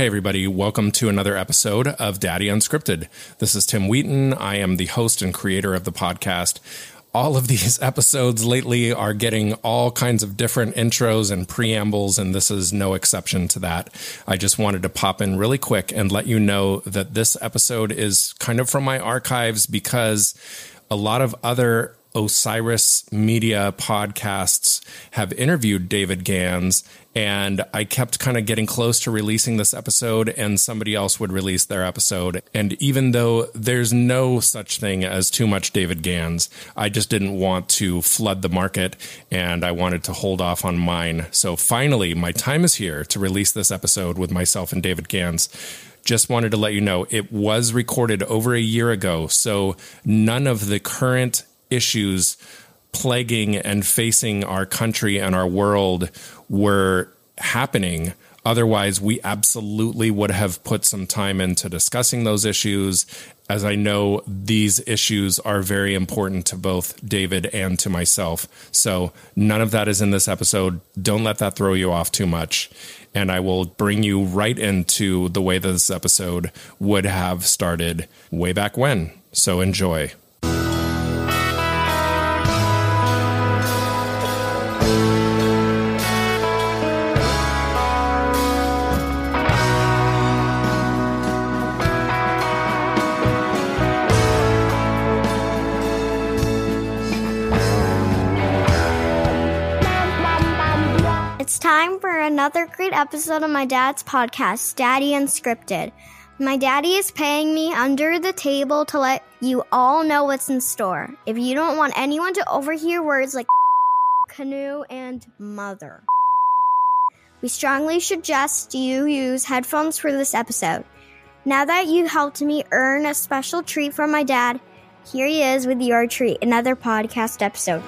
Hey, everybody, welcome to another episode of Daddy Unscripted. This is Tim Wheaton. I am the host and creator of the podcast. All of these episodes lately are getting all kinds of different intros and preambles, and this is no exception to that. I just wanted to pop in really quick and let you know that this episode is kind of from my archives because a lot of other Osiris Media podcasts have interviewed David Gans, and I kept kind of getting close to releasing this episode, and somebody else would release their episode. And even though there's no such thing as too much David Gans, I just didn't want to flood the market, and I wanted to hold off on mine. So finally, my time is here to release this episode with myself and David Gans just wanted to let you know it was recorded over a year ago. So none of the current issues plaguing and facing our country and our world were happening. Otherwise, we absolutely would have put some time into discussing those issues, as I know these issues are very important to both David and to myself. So, none of that is in this episode. Don't let that throw you off too much. And I will bring you right into the way this episode would have started way back when. So, enjoy. Another great episode of my dad's podcast, Daddy Unscripted. My daddy is paying me under the table to let you all know what's in store. If you don't want anyone to overhear words like canoe and mother, we strongly suggest you use headphones for this episode. Now that you helped me earn a special treat from my dad, here he is with your treat, another podcast episode.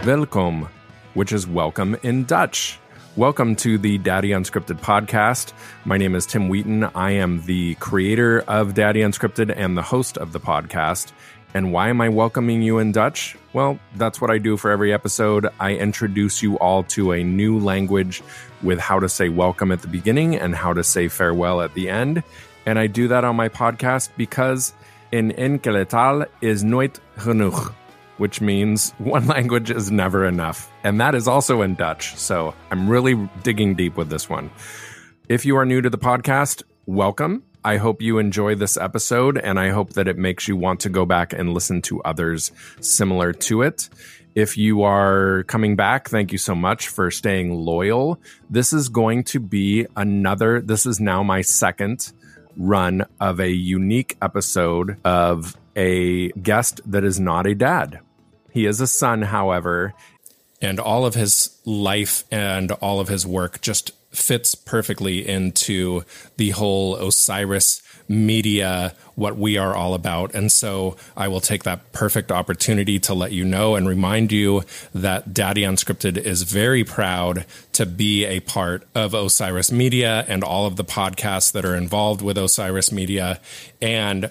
Welkom, which is welcome in Dutch. Welcome to the Daddy Unscripted podcast. My name is Tim Wheaton. I am the creator of Daddy Unscripted and the host of the podcast. And why am I welcoming you in Dutch? Well, that's what I do for every episode. I introduce you all to a new language with how to say welcome at the beginning and how to say farewell at the end. And I do that on my podcast because in enkele taal is nooit genoeg which means one language is never enough. And that is also in Dutch. So I'm really digging deep with this one. If you are new to the podcast, welcome. I hope you enjoy this episode and I hope that it makes you want to go back and listen to others similar to it. If you are coming back, thank you so much for staying loyal. This is going to be another, this is now my second run of a unique episode of a guest that is not a dad. He is a son, however, and all of his life and all of his work just fits perfectly into the whole Osiris media, what we are all about. And so I will take that perfect opportunity to let you know and remind you that Daddy Unscripted is very proud to be a part of Osiris Media and all of the podcasts that are involved with Osiris Media. And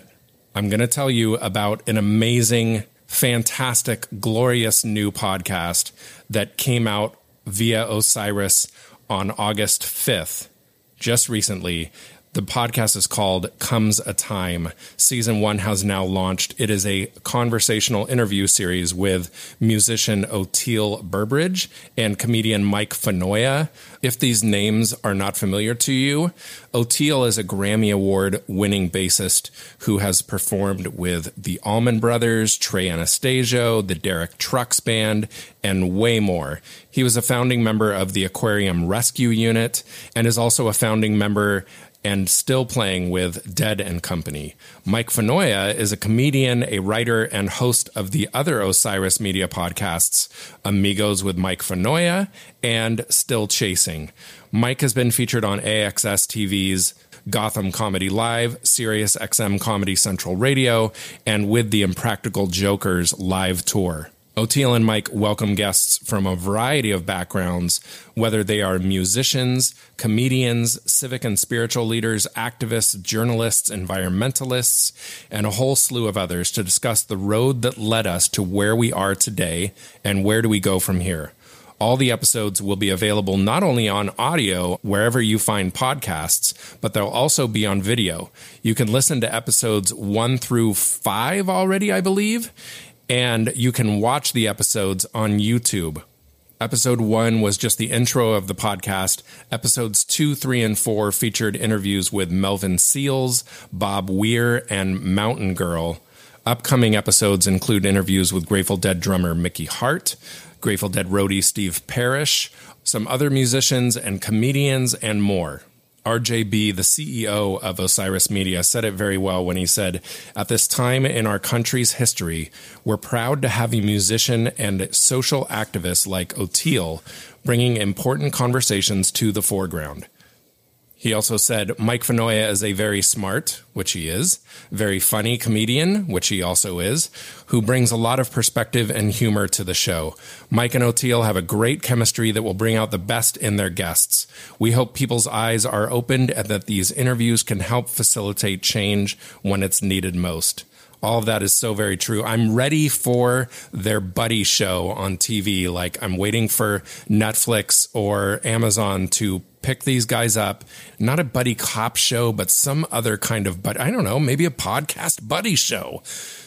I'm going to tell you about an amazing fantastic, glorious new podcast that came out via Osiris on August 5th, just recently. The podcast is called Comes a Time. Season one has now launched. It is a conversational interview series with musician Oteil Burbridge and comedian Mike Fanoia. If these names are not familiar to you, Oteil is a Grammy Award winning bassist who has performed with the Allman Brothers, Trey Anastasio, the Derek Trucks Band, and way more. He was a founding member of the Aquarium Rescue Unit and is also a founding member and still playing with Dead and Company. Mike Fanoia is a comedian, a writer, and host of the other Osiris Media podcasts, Amigos with Mike Fanoia and Still Chasing. Mike has been featured on AXS TV's Gotham Comedy Live, Sirius XM Comedy Central Radio, and with the Impractical Jokers live tour. Oteil and Mike welcome guests from a variety of backgrounds, whether they are musicians, comedians, civic and spiritual leaders, activists, journalists, environmentalists, and a whole slew of others to discuss the road that led us to where we are today and where do we go from here. All the episodes will be available not only on audio, wherever you find podcasts, but they'll also be on video. You can listen to episodes one through five already, I believe, and you can watch the episodes on YouTube. Episode one was just the intro of the podcast. Episodes two, three, and four featured interviews with Melvin Seals, Bob Weir, and Mountain Girl. Upcoming episodes include interviews with Grateful Dead drummer Mickey Hart, Grateful Dead roadie Steve Parish, some other musicians and comedians, and more. RJB, the CEO of Osiris Media, said it very well when he said, At this time in our country's history, we're proud to have a musician and social activist like Oteil bringing important conversations to the foreground. He also said Mike Fanoia is a very smart, which he is, very funny comedian, which he also is, who brings a lot of perspective and humor to the show. Mike and Oteil have a great chemistry that will bring out the best in their guests. We hope people's eyes are opened and that these interviews can help facilitate change when it's needed most. All of that is so very true. I'm ready for their buddy show on TV. Like I'm waiting for Netflix or Amazon to pick these guys up. Not a buddy cop show, but some other kind of, but I don't know, maybe a podcast buddy show.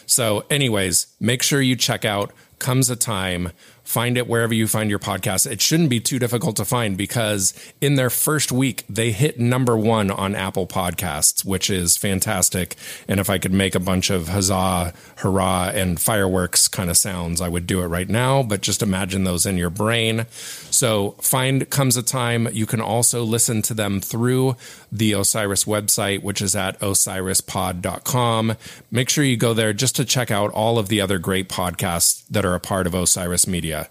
So, anyways, make sure you check out Comes a Time Find it wherever you find your podcast. It shouldn't be too difficult to find because in their first week, they hit number one on Apple Podcasts, which is fantastic. And if I could make a bunch of huzzah, hurrah, and fireworks kind of sounds, I would do it right now. But just imagine those in your brain. So find Comes a Time. You can also listen to them through the Osiris website, which is at osirispod.com. Make sure you go there just to check out all of the other great podcasts that are a part of Osiris Media.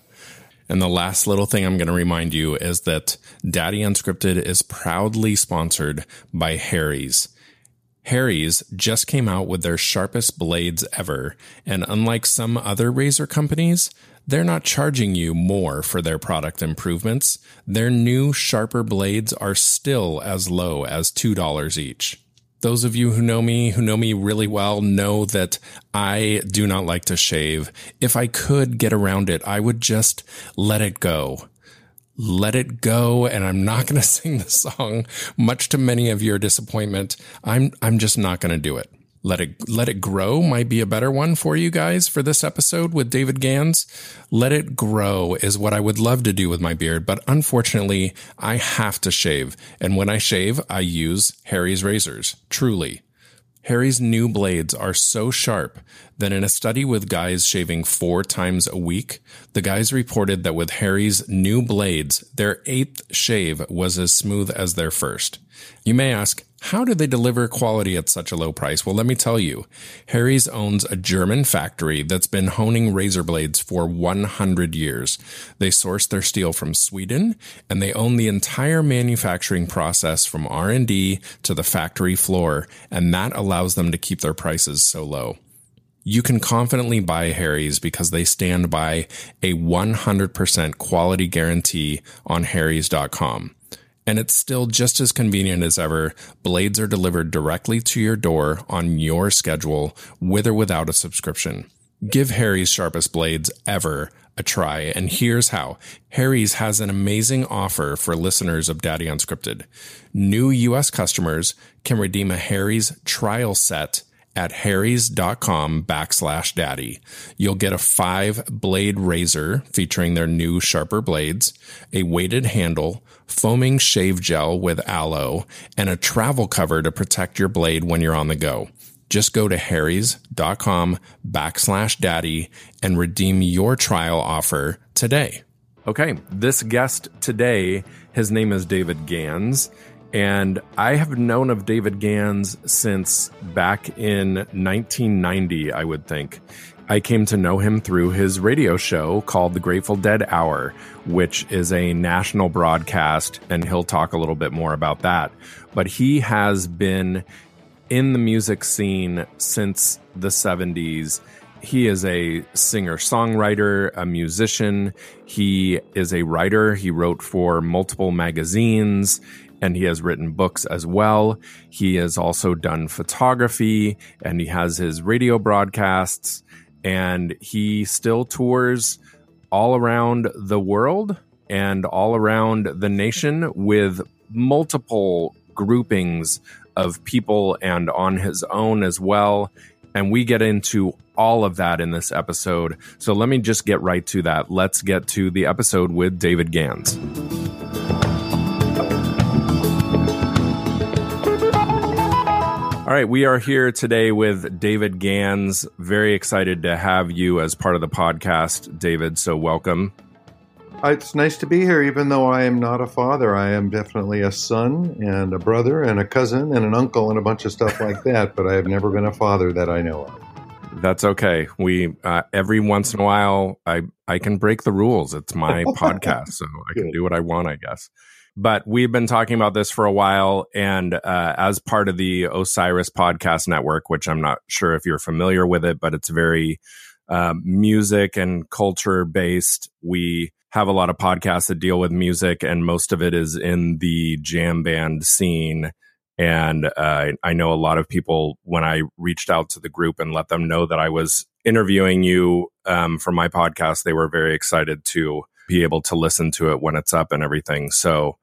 And the last little thing I'm going to remind you is that Daddy Unscripted is proudly sponsored by Harry's. Harry's just came out with their sharpest blades ever, and unlike some other razor companies, they're not charging you more for their product improvements. Their new, sharper blades are still as low as $2 each. Those of you who know me, who know me really well, know that I do not like to shave. If I could get around it, I would just let it go. Let it go. And I'm not going to sing the song, much to many of your disappointment. I'm, I'm just not going to do it let it let it grow might be a better one for you guys for this episode with David Gans. Let it grow is what I would love to do with my beard, but unfortunately, I have to shave. And when I shave, I use Harry's razors. Truly. Harry's new blades are so sharp that in a study with guys shaving four times a week, the guys reported that with Harry's new blades, their eighth shave was as smooth as their first. You may ask, how do they deliver quality at such a low price? Well, let me tell you. Harry's owns a German factory that's been honing razor blades for 100 years. They source their steel from Sweden and they own the entire manufacturing process from R&D to the factory floor, and that allows them to keep their prices so low. You can confidently buy Harry's because they stand by a 100% quality guarantee on harrys.com and it's still just as convenient as ever. Blades are delivered directly to your door on your schedule with or without a subscription. Give Harry's sharpest blades ever a try, and here's how. Harry's has an amazing offer for listeners of Daddy Unscripted. New U.S. customers can redeem a Harry's trial set at harrys.com backslash daddy. You'll get a five blade razor featuring their new sharper blades, a weighted handle, foaming shave gel with aloe, and a travel cover to protect your blade when you're on the go. Just go to harrys.com backslash daddy and redeem your trial offer today. Okay, this guest today, his name is David Gans. And I have known of David Gans since back in 1990, I would think. I came to know him through his radio show called The Grateful Dead Hour, which is a national broadcast, and he'll talk a little bit more about that. But he has been in the music scene since the 70s. He is a singer songwriter, a musician. He is a writer. He wrote for multiple magazines and he has written books as well. He has also done photography and he has his radio broadcasts and he still tours all around the world. and all around the nation with multiple groupings of people and on his own as well. And we get into all of that in this episode. So let me just get right to that. Let's get to the episode with David Gans. All right, we are here today with David Gans. Very excited to have you as part of the podcast, David. So, welcome. It's nice to be here, even though I am not a father. I am definitely a son and a brother and a cousin and an uncle and a bunch of stuff like that, but I have never been a father that I know of. That's okay. We uh, every once in a while, I I can break the rules. It's my podcast, so I can do what I want, I guess but we've been talking about this for a while. And uh, as part of the Osiris Podcast Network, which I'm not sure if you're familiar with it, but it's very uh, music and culture based. We have a lot of podcasts that deal with music, and most of it is in the jam band scene. And uh, I know a lot of people, when I reached out to the group and let them know that I was interviewing you um, for my podcast, they were very excited to be able to listen to it when it's up and everything. So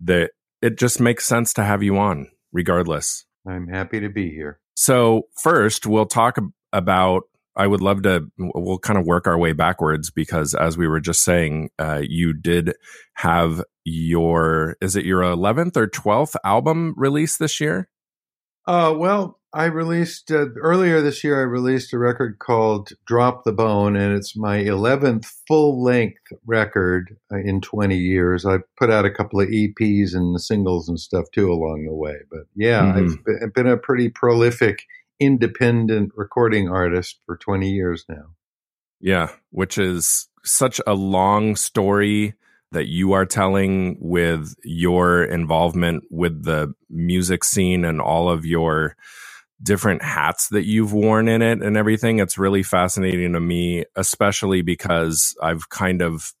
that it just makes sense to have you on regardless. I'm happy to be here. So, first, we'll talk about. I would love to. We'll kind of work our way backwards because, as we were just saying, uh, you did have your. Is it your 11th or 12th album release this year? Uh, well, I released uh, earlier this year. I released a record called "Drop the Bone," and it's my eleventh full-length record uh, in twenty years. I put out a couple of EPs and singles and stuff too along the way. But yeah, mm-hmm. I've, been, I've been a pretty prolific independent recording artist for twenty years now. Yeah, which is such a long story that you are telling with your involvement with the music scene and all of your different hats that you've worn in it and everything. It's really fascinating to me, especially because I've kind of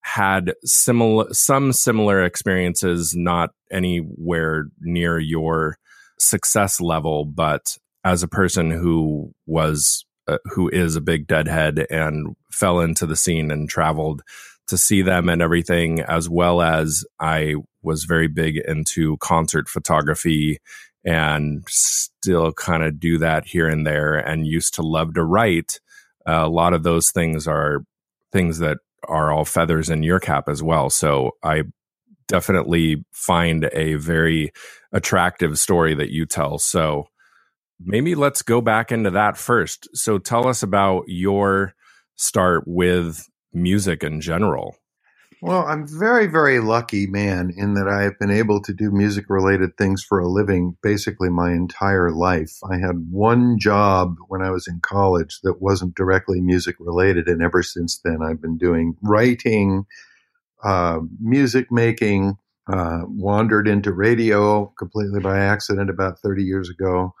had similar some similar experiences, not anywhere near your success level, but as a person who was uh, who is a big deadhead and fell into the scene and traveled to see them and everything, as well as I was very big into concert photography and still kind of do that here and there and used to love to write. Uh, a lot of those things are things that are all feathers in your cap as well. So I definitely find a very attractive story that you tell. So maybe let's go back into that first. So tell us about your start with music in general. Well, I'm very, very lucky man in that I have been able to do music related things for a living basically my entire life. I had one job when I was in college that wasn't directly music related, and ever since then I've been doing writing, uh, music making, uh, wandered into radio completely by accident about 30 years ago.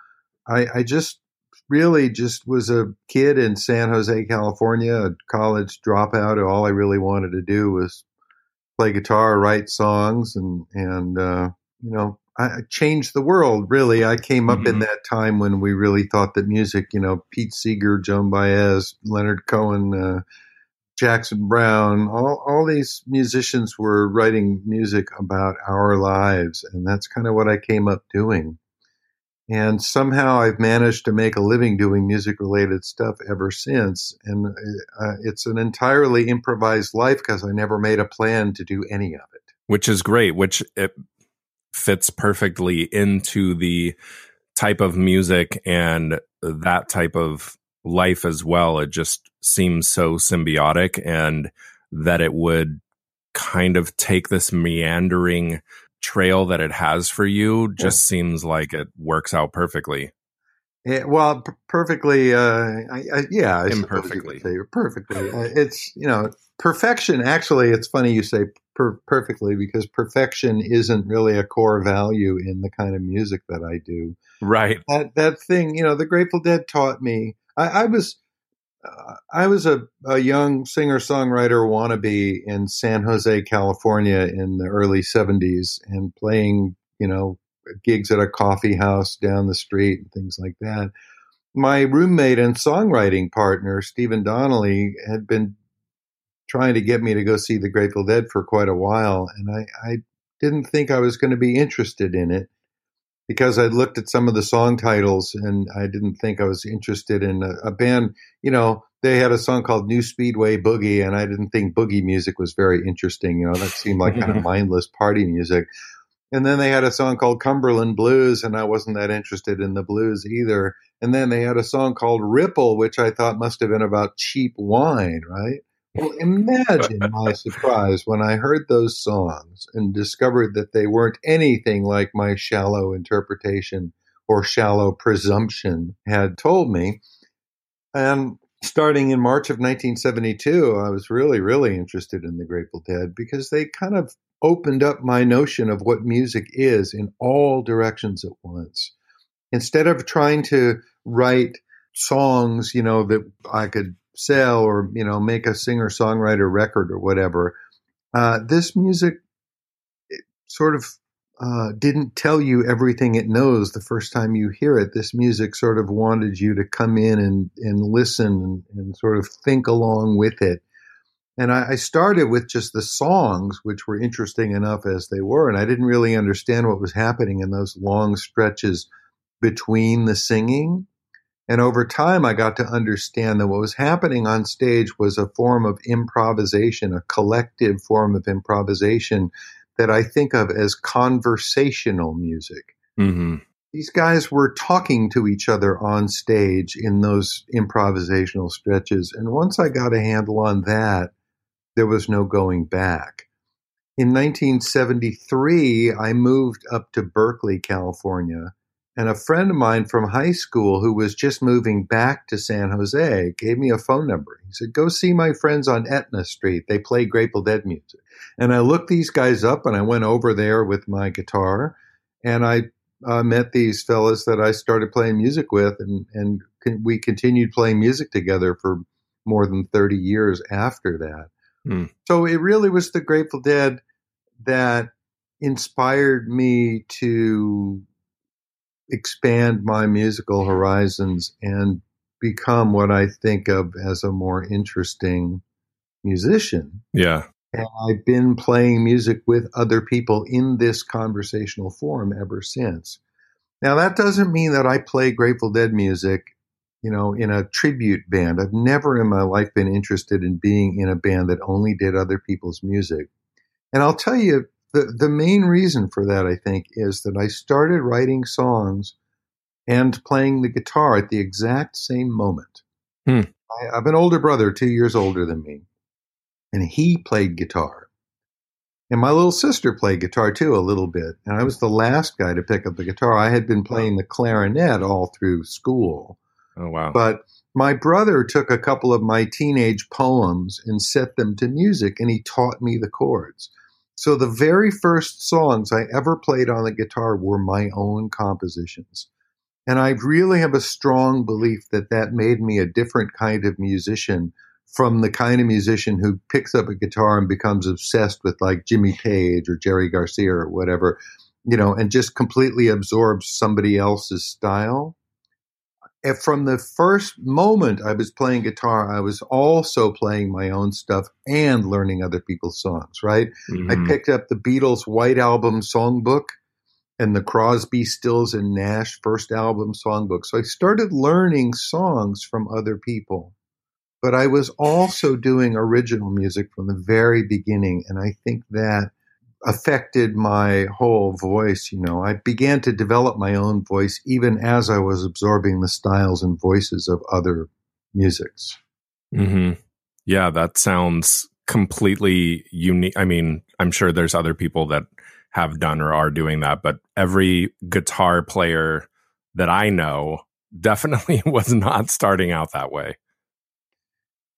I, I just really just was a kid in San Jose, California, a college dropout. All I really wanted to do was play guitar, write songs, and and uh, you know, I changed the world. Really, I came up mm-hmm. in that time when we really thought that music, you know, Pete Seeger, Joan Baez, Leonard Cohen, uh, Jackson Browne, all all these musicians were writing music about our lives, and that's kind of what I came up doing. And somehow I've managed to make a living doing music related stuff ever since. And uh, it's an entirely improvised life because I never made a plan to do any of it. Which is great, which it fits perfectly into the type of music and that type of life as well. It just seems so symbiotic and that it would kind of take this meandering trail that it has for you just yeah. seems like it works out perfectly. Yeah, well, p- perfectly. Uh, I, I, yeah, I imperfectly. perfectly. Uh, it's you know perfection. Actually, it's funny you say per- perfectly because perfection isn't really a core value in the kind of music that I do. Right. That that thing, you know, the Grateful Dead taught me. I, I was Uh, I was a, a young singer songwriter wannabe in San Jose, California in the early 70s and playing, you know, gigs at a coffee house down the street and things like that. My roommate and songwriting partner, Stephen Donnelly, had been trying to get me to go see the Grateful Dead for quite a while, and I, I didn't think I was going to be interested in it because I looked at some of the song titles and I didn't think I was interested in a, a, band. You know, they had a song called New Speedway Boogie, and I didn't think boogie music was very interesting. You know, that seemed like kind of mindless party music. And then they had a song called Cumberland Blues, and I wasn't that interested in the blues either. And then they had a song called Ripple, which I thought must have been about cheap wine, right? Well, imagine my surprise when I heard those songs and discovered that they weren't anything like my shallow interpretation or shallow presumption had told me. And starting in March of 1972, I was really, really interested in the Grateful Dead because they kind of opened up my notion of what music is in all directions at once. Instead of trying to write songs, you know, that I could sell or you know make a singer songwriter record or whatever. Uh, this music sort of uh, didn't tell you everything it knows the first time you hear it. This music sort of wanted you to come in and, and listen and, and sort of think along with it. And I, I, started with just the songs, which were interesting enough as they were. And I didn't really understand what was happening in those long stretches between the singing. And over time, I got to understand that what was happening on stage was a form of improvisation, a collective form of improvisation that I think of as conversational music. Mm-hmm. These guys were talking to each other on stage in those improvisational stretches. And once I got a handle on that, there was no going back. In 1973, I moved up to Berkeley, California and a friend of mine from high school who was just moving back to San Jose gave me a phone number. He said, Go see my friends on Etna Street. They play Grateful Dead music. And I looked these guys up and I went over there with my guitar and I uh, met these fellas that I started playing music with. And, and con- we continued playing music together for more than 30 years after that. Hmm. So it really was the Grateful Dead that inspired me to expand my musical horizons and become what I think of as a more interesting musician. Yeah. And I've been playing music with other people in this conversational form ever since. Now, that doesn't mean that I play Grateful Dead music, you know, in a tribute band. I've never in my life been interested in being in a band that only did other people's music. And I'll tell you, the the main reason for that, I think, is that I started writing songs and playing the guitar at the exact same moment. Hmm. I, I have an older brother, two years older than me, and he played guitar. And my little sister played guitar too, a little bit. And I was the last guy to pick up the guitar. I had been playing the clarinet all through school. Oh, wow. But my brother took a couple of my teenage poems and set them to music, and he taught me the chords. So the very first songs I ever played on the guitar were my own compositions. And I really have a strong belief that that made me a different kind of musician from the kind of musician who picks up a guitar and becomes obsessed with like Jimmy Page or Jerry Garcia or whatever, you know, and just completely absorbs somebody else's style from the first moment I was playing guitar, I was also playing my own stuff and learning other people's songs, right? Mm-hmm. I picked up the Beatles' White Album songbook and the Crosby, Stills, and Nash first album songbook. So I started learning songs from other people. But I was also doing original music from the very beginning. And I think that affected my whole voice. You know, I began to develop my own voice even as I was absorbing the styles and voices of other musics. Mm-hmm. Yeah, that sounds completely unique. I mean, I'm sure there's other people that have done or are doing that, but every guitar player that I know definitely was not starting out that way.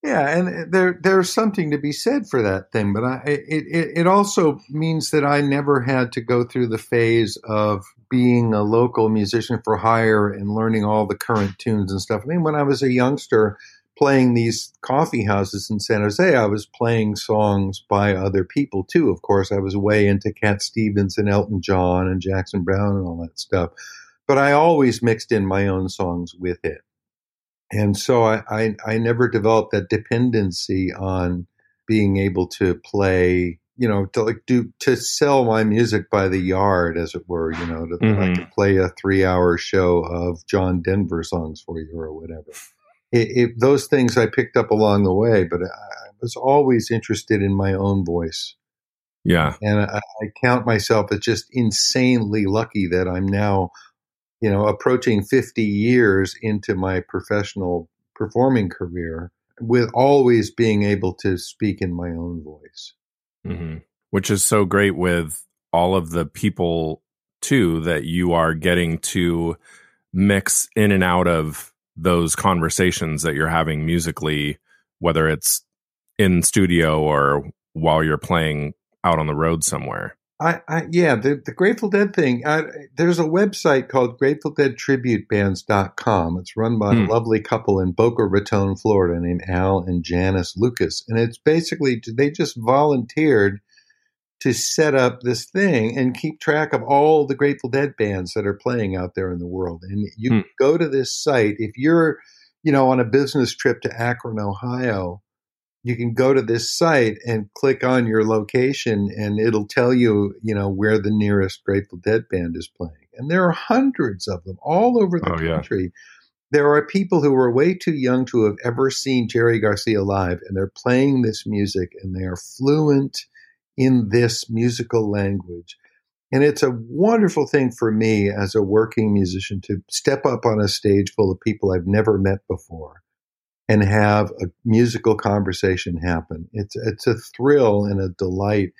Yeah, and there there's something to be said for that thing, but I, it, it also means that I never had to go through the phase of being a local musician for hire and learning all the current tunes and stuff. I mean, when I was a youngster playing these coffee houses in San Jose, I was playing songs by other people too. Of course, I was way into Cat Stevens and Elton John and Jackson Browne and all that stuff, but I always mixed in my own songs with it and so I, I, I never developed that dependency on being able to play, you know, to like do to sell my music by the yard, as it were. You know, to, mm-hmm. I could play a three-hour show of John Denver songs for you or whatever. It, it, those things I picked up along the way, but I was always interested in my own voice. Yeah, and I, I count myself as just insanely lucky that I'm now, you know, approaching 50 years into my professional performing career with always being able to speak in my own voice. Mm-hmm. Which is so great with all of the people, too, that you are getting to mix in and out of those conversations that you're having musically, whether it's in studio or while you're playing out on the road somewhere. I, I, yeah, the, the Grateful Dead thing. I, there's a website called Grateful Dead Tribute It's run by hmm. a lovely couple in Boca Raton, Florida, named Al and Janice Lucas, and it's basically they just volunteered to set up this thing and keep track of all the Grateful Dead bands that are playing out there in the world. And you hmm. go to this site if you're, you know, on a business trip to Akron, Ohio you can go to this site and click on your location and it'll tell you, you know, where the nearest Grateful Dead band is playing. And there are hundreds of them all over the oh, country. Yeah. There are people who are way too young to have ever seen Jerry Garcia live and they're playing this music and they are fluent in this musical language. And it's a wonderful thing for me as a working musician to step up on a stage full of people I've never met before and have a musical conversation happen. It's it's a thrill and a delight.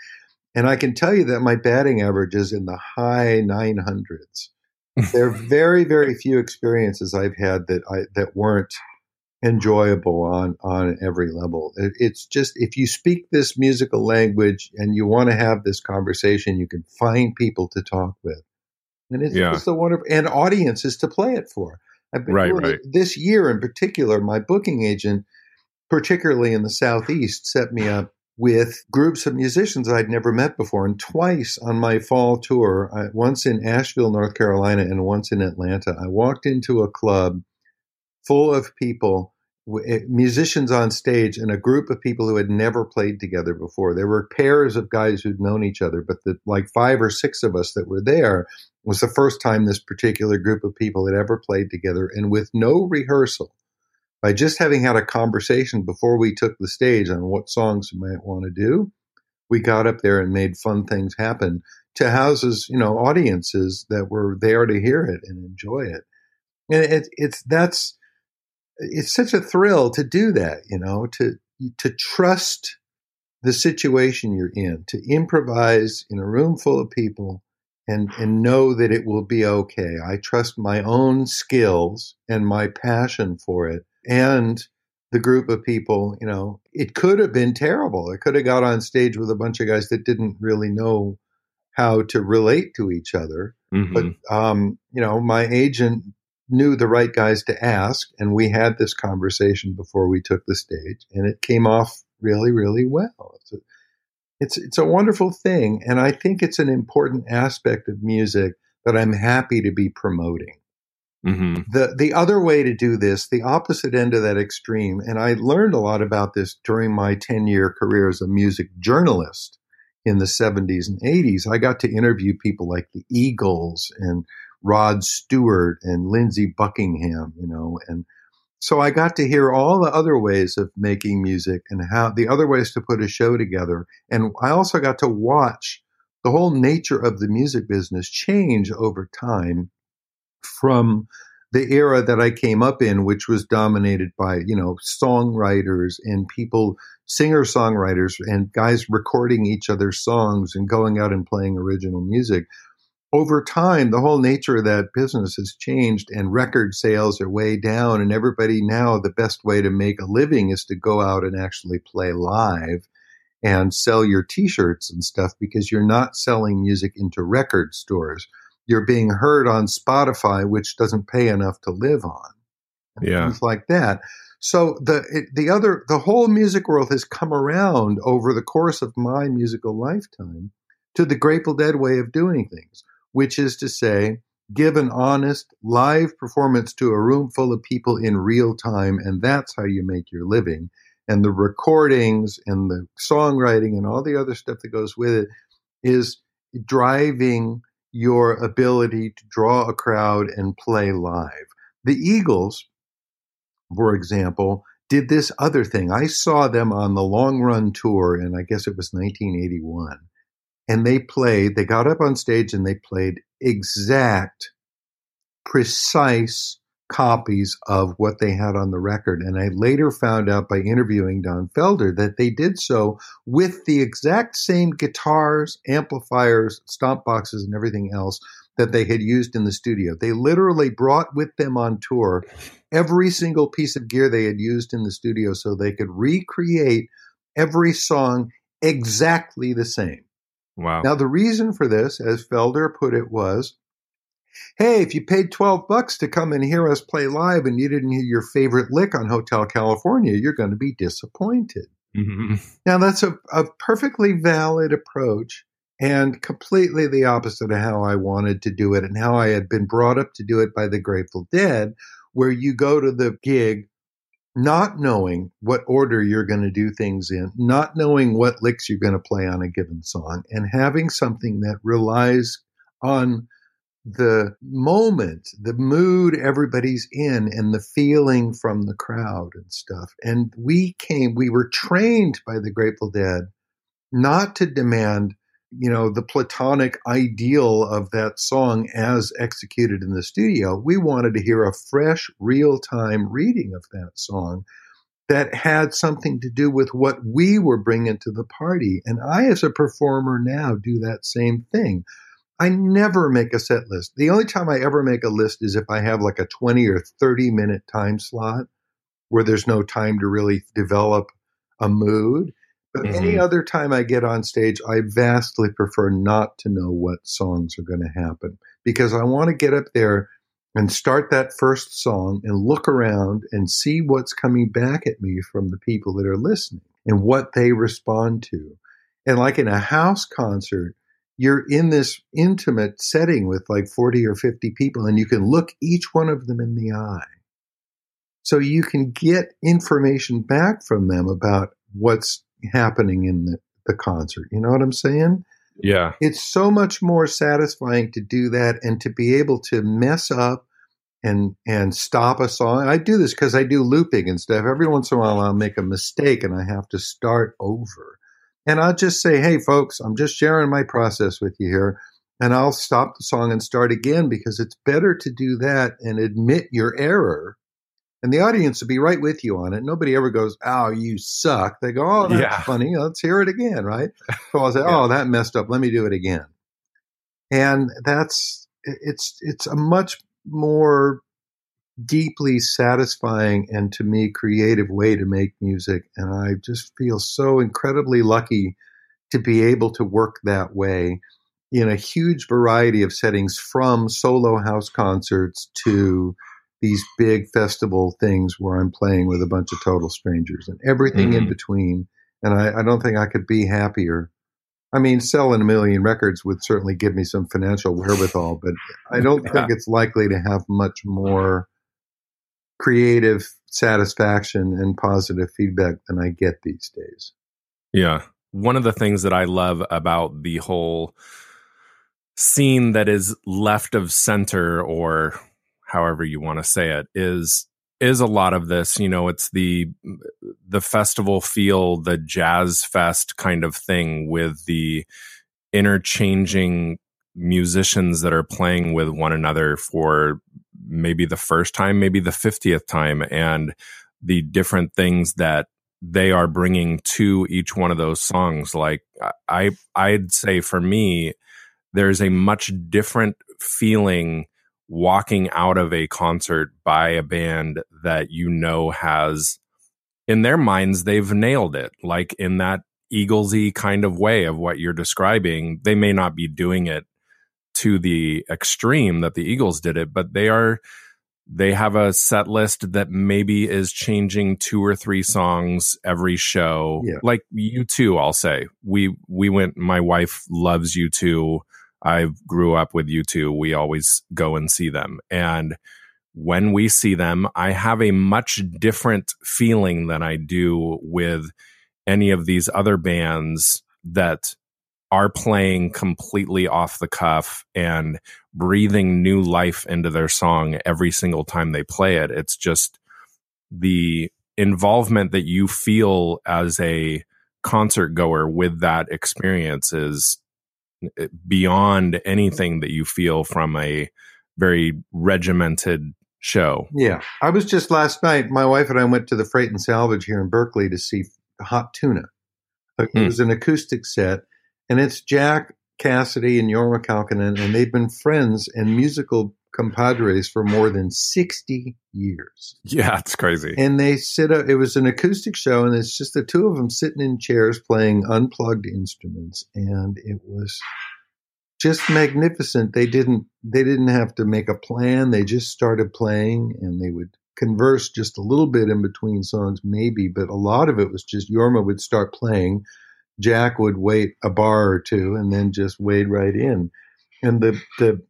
And I can tell you that my batting average is in the high 900s. there are very very few experiences I've had that I that weren't enjoyable on on every level. It, it's just if you speak this musical language and you want to have this conversation, you can find people to talk with. And it's yeah. just a wonderful and audiences to play it for. I've been right, right. this year in particular, my booking agent, particularly in the Southeast, set me up with groups of musicians I'd never met before. And twice on my fall tour, I, once in Asheville, North Carolina, and once in Atlanta, I walked into a club full of people Eh, musicians on stage and a group of people who had never played together before. There were pairs of guys who'd known each other, but the like five or six of us that were there was the first time this particular group of people had ever played together and with no rehearsal. By just having had a conversation before we took the stage on what songs we might want to do, we got up there and made fun things happen to houses, you know, audiences that were there to hear it and enjoy it. And it, it's that's it's such a thrill to do that, you know, to to trust the situation you're in, to improvise in a room full of people and and know that it will be okay. I trust my own skills and my passion for it and the group of people, you know, it could have been terrible. I could have got on stage with a bunch of guys that didn't really know how to relate to each other. Mm-hmm. But um, you know, my agent knew the right guys to ask. And we had this conversation before we took the stage, and it came off really, really well. It's a, it's, it's a wonderful thing. And I think it's an important aspect of music that I'm happy to be promoting. Mm-hmm. The the other way to do this, the opposite end of that extreme, and I learned a lot about this during my 10 year career as a music journalist in the 70s and 80s. I got to interview people like the Eagles and Rod Stewart and Lindsey Buckingham, you know, and so I got to hear all the other ways of making music and how the other ways to put a show together. And I also got to watch the whole nature of the music business change over time from the era that I came up in, which was dominated by, you know, songwriters and people, singer songwriters and guys recording each other's songs and going out and playing original music over time, the whole nature of that business has changed and record sales are way down. And everybody now, the best way to make a living is to go out and actually play live and sell your t shirts and stuff because you're not selling music into record stores. You're being heard on Spotify, which doesn't pay enough to live on. Yeah. Things like that. So the the other the whole music world has come around over the course of my musical lifetime to the Grateful Dead way of doing things which is to say, give an honest live performance to a room full of people in real time, and that's how you make your living. and the recordings and the songwriting and all the other stuff that goes with it is driving your ability to draw a crowd and play live. The Eagles, for example, did this other thing. I saw them on the long run tour, and I guess it was 1981. And they played, they got up on stage and they played exact, precise copies of what they had on the record. And I later found out by interviewing Don Felder that they did so with the exact same guitars, amplifiers, stomp boxes, and everything else that they had used in the studio. They literally brought with them on tour every single piece of gear they had used in the studio so they could recreate every song exactly the same. Wow. Now, the reason for this, as Felder put it, was hey, if you paid 12 bucks to come and hear us play live and you didn't hear your favorite lick on Hotel California, you're going to be disappointed. Mm-hmm. Now, that's a, a perfectly valid approach and completely the opposite of how I wanted to do it and how I had been brought up to do it by the Grateful Dead, where you go to the gig not knowing what order you're going to do things in, not knowing what licks you're going to play on a given song, and having something that relies on the moment, the mood everybody's in, and the feeling from the crowd and stuff. And we came, we were trained by the Grateful Dead not to demand, you know, the platonic ideal of that song as executed in the studio. We wanted to hear a fresh, real time reading of that song that had something to do with what we were bringing to the party. And I, as a performer now, do that same thing. I never make a set list. The only time I ever make a list is if I have like a 20 or 30 minute time slot where there's no time to really develop a mood. But mm-hmm. any other time I get on stage, I vastly prefer not to know what songs are going to happen because I want to get up there and start that first song and look around and see what's coming back at me from the people that are listening and what they respond to. And like in a house concert, you're in this intimate setting with like 40 or 50 people and you can look each one of them in the eye. So you can get information back from them about what's happening in the, the concert. You know what I'm saying? Yeah. It's so much more satisfying to do that and to be able to mess up and and stop a song. I do this because I do looping and stuff. Every once in a while I'll make a mistake and I have to start over. And I'll just say, hey, folks, I'm just sharing my process with you here. And I'll stop the song and start again because it's better to do that and admit your error. And the audience will be right with you on it. Nobody ever goes, oh, you suck. They go, oh, that's yeah. funny. Let's hear it again, right? So I'll say, yeah. oh, that messed up. Let me do it again. And that's, it's, it's a much more deeply satisfying and to me creative way to make music. And I just feel so incredibly lucky to be able to work that way in a huge variety of settings from solo house concerts to these big festival things where I'm playing with a bunch of total strangers and everything mm-hmm. in between. And I, I don't think I could be happier. I mean, selling a million records would certainly give me some financial wherewithal, but I don't yeah. think it's likely to have much more creative satisfaction and positive feedback than I get these days. Yeah. One of the things that I love about the whole scene that is left of center or however you want to say it is is a lot of this you know it's the the festival feel the jazz fest kind of thing with the interchanging musicians that are playing with one another for maybe the first time, maybe the 50th time, and the different things that they are bringing to each one of those songs. Like I, I'd say for me, there's a much different feeling walking out of a concert by a band that you know has in their minds they've nailed it like in that eaglesy kind of way of what you're describing they may not be doing it to the extreme that the Eagles did it, but they are they have a set list that maybe is changing two or three songs every show. Yeah. Like U2, I'll say. We we went my wife loves U2. I grew up with U2. We always go and see them. And when we see them, I have a much different feeling than I do with any of these other bands that are playing completely off the cuff and breathing new life into their song every single time they play it. It's just the involvement that you feel as a concert goer with that experience is beyond anything that you feel from a very regimented show. Yeah. I was just last night, my wife and I went to the Freight and Salvage here in Berkeley to see Hot Tuna. It hmm. was an acoustic set, and it's Jack Casady and Jorma Kaukonen, and they've been friends and musical compadres for more than 60 years. Yeah, it's crazy. And they sit up, it was an acoustic show, and it's just the two of them sitting in chairs playing unplugged instruments. And it was just magnificent. They didn't they didn't have to make a plan. They just started playing and they would converse just a little bit in between songs, maybe, but a lot of it was just Jorma would start playing. Jack would wait a bar or two and then just wade right in. And the the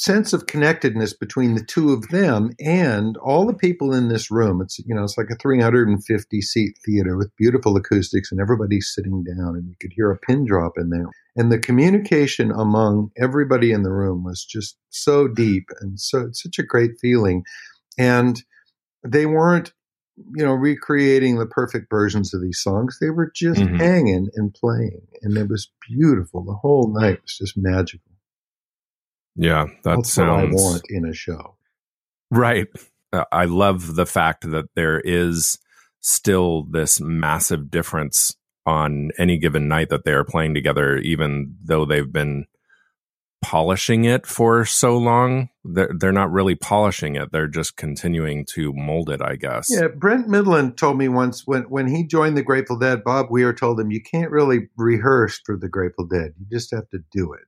sense of connectedness between the two of them and all the people in this room. It's you know it's like a 350 seat theater with beautiful acoustics and everybody's sitting down and you could hear a pin drop in there. And the communication among everybody in the room was just so deep and so such a great feeling. And they weren't you know recreating the perfect versions of these songs. They were just mm-hmm. hanging and playing and it was beautiful. The whole night was just magical. Yeah, that That's sounds. what I want in a show. Right. Uh, I love the fact that there is still this massive difference on any given night that they are playing together, even though they've been polishing it for so long. They're, they're not really polishing it. They're just continuing to mold it, I guess. Yeah. Brent Mydland told me once when, when he joined the Grateful Dead, Bob Weir told him, you can't really rehearse for the Grateful Dead. You just have to do it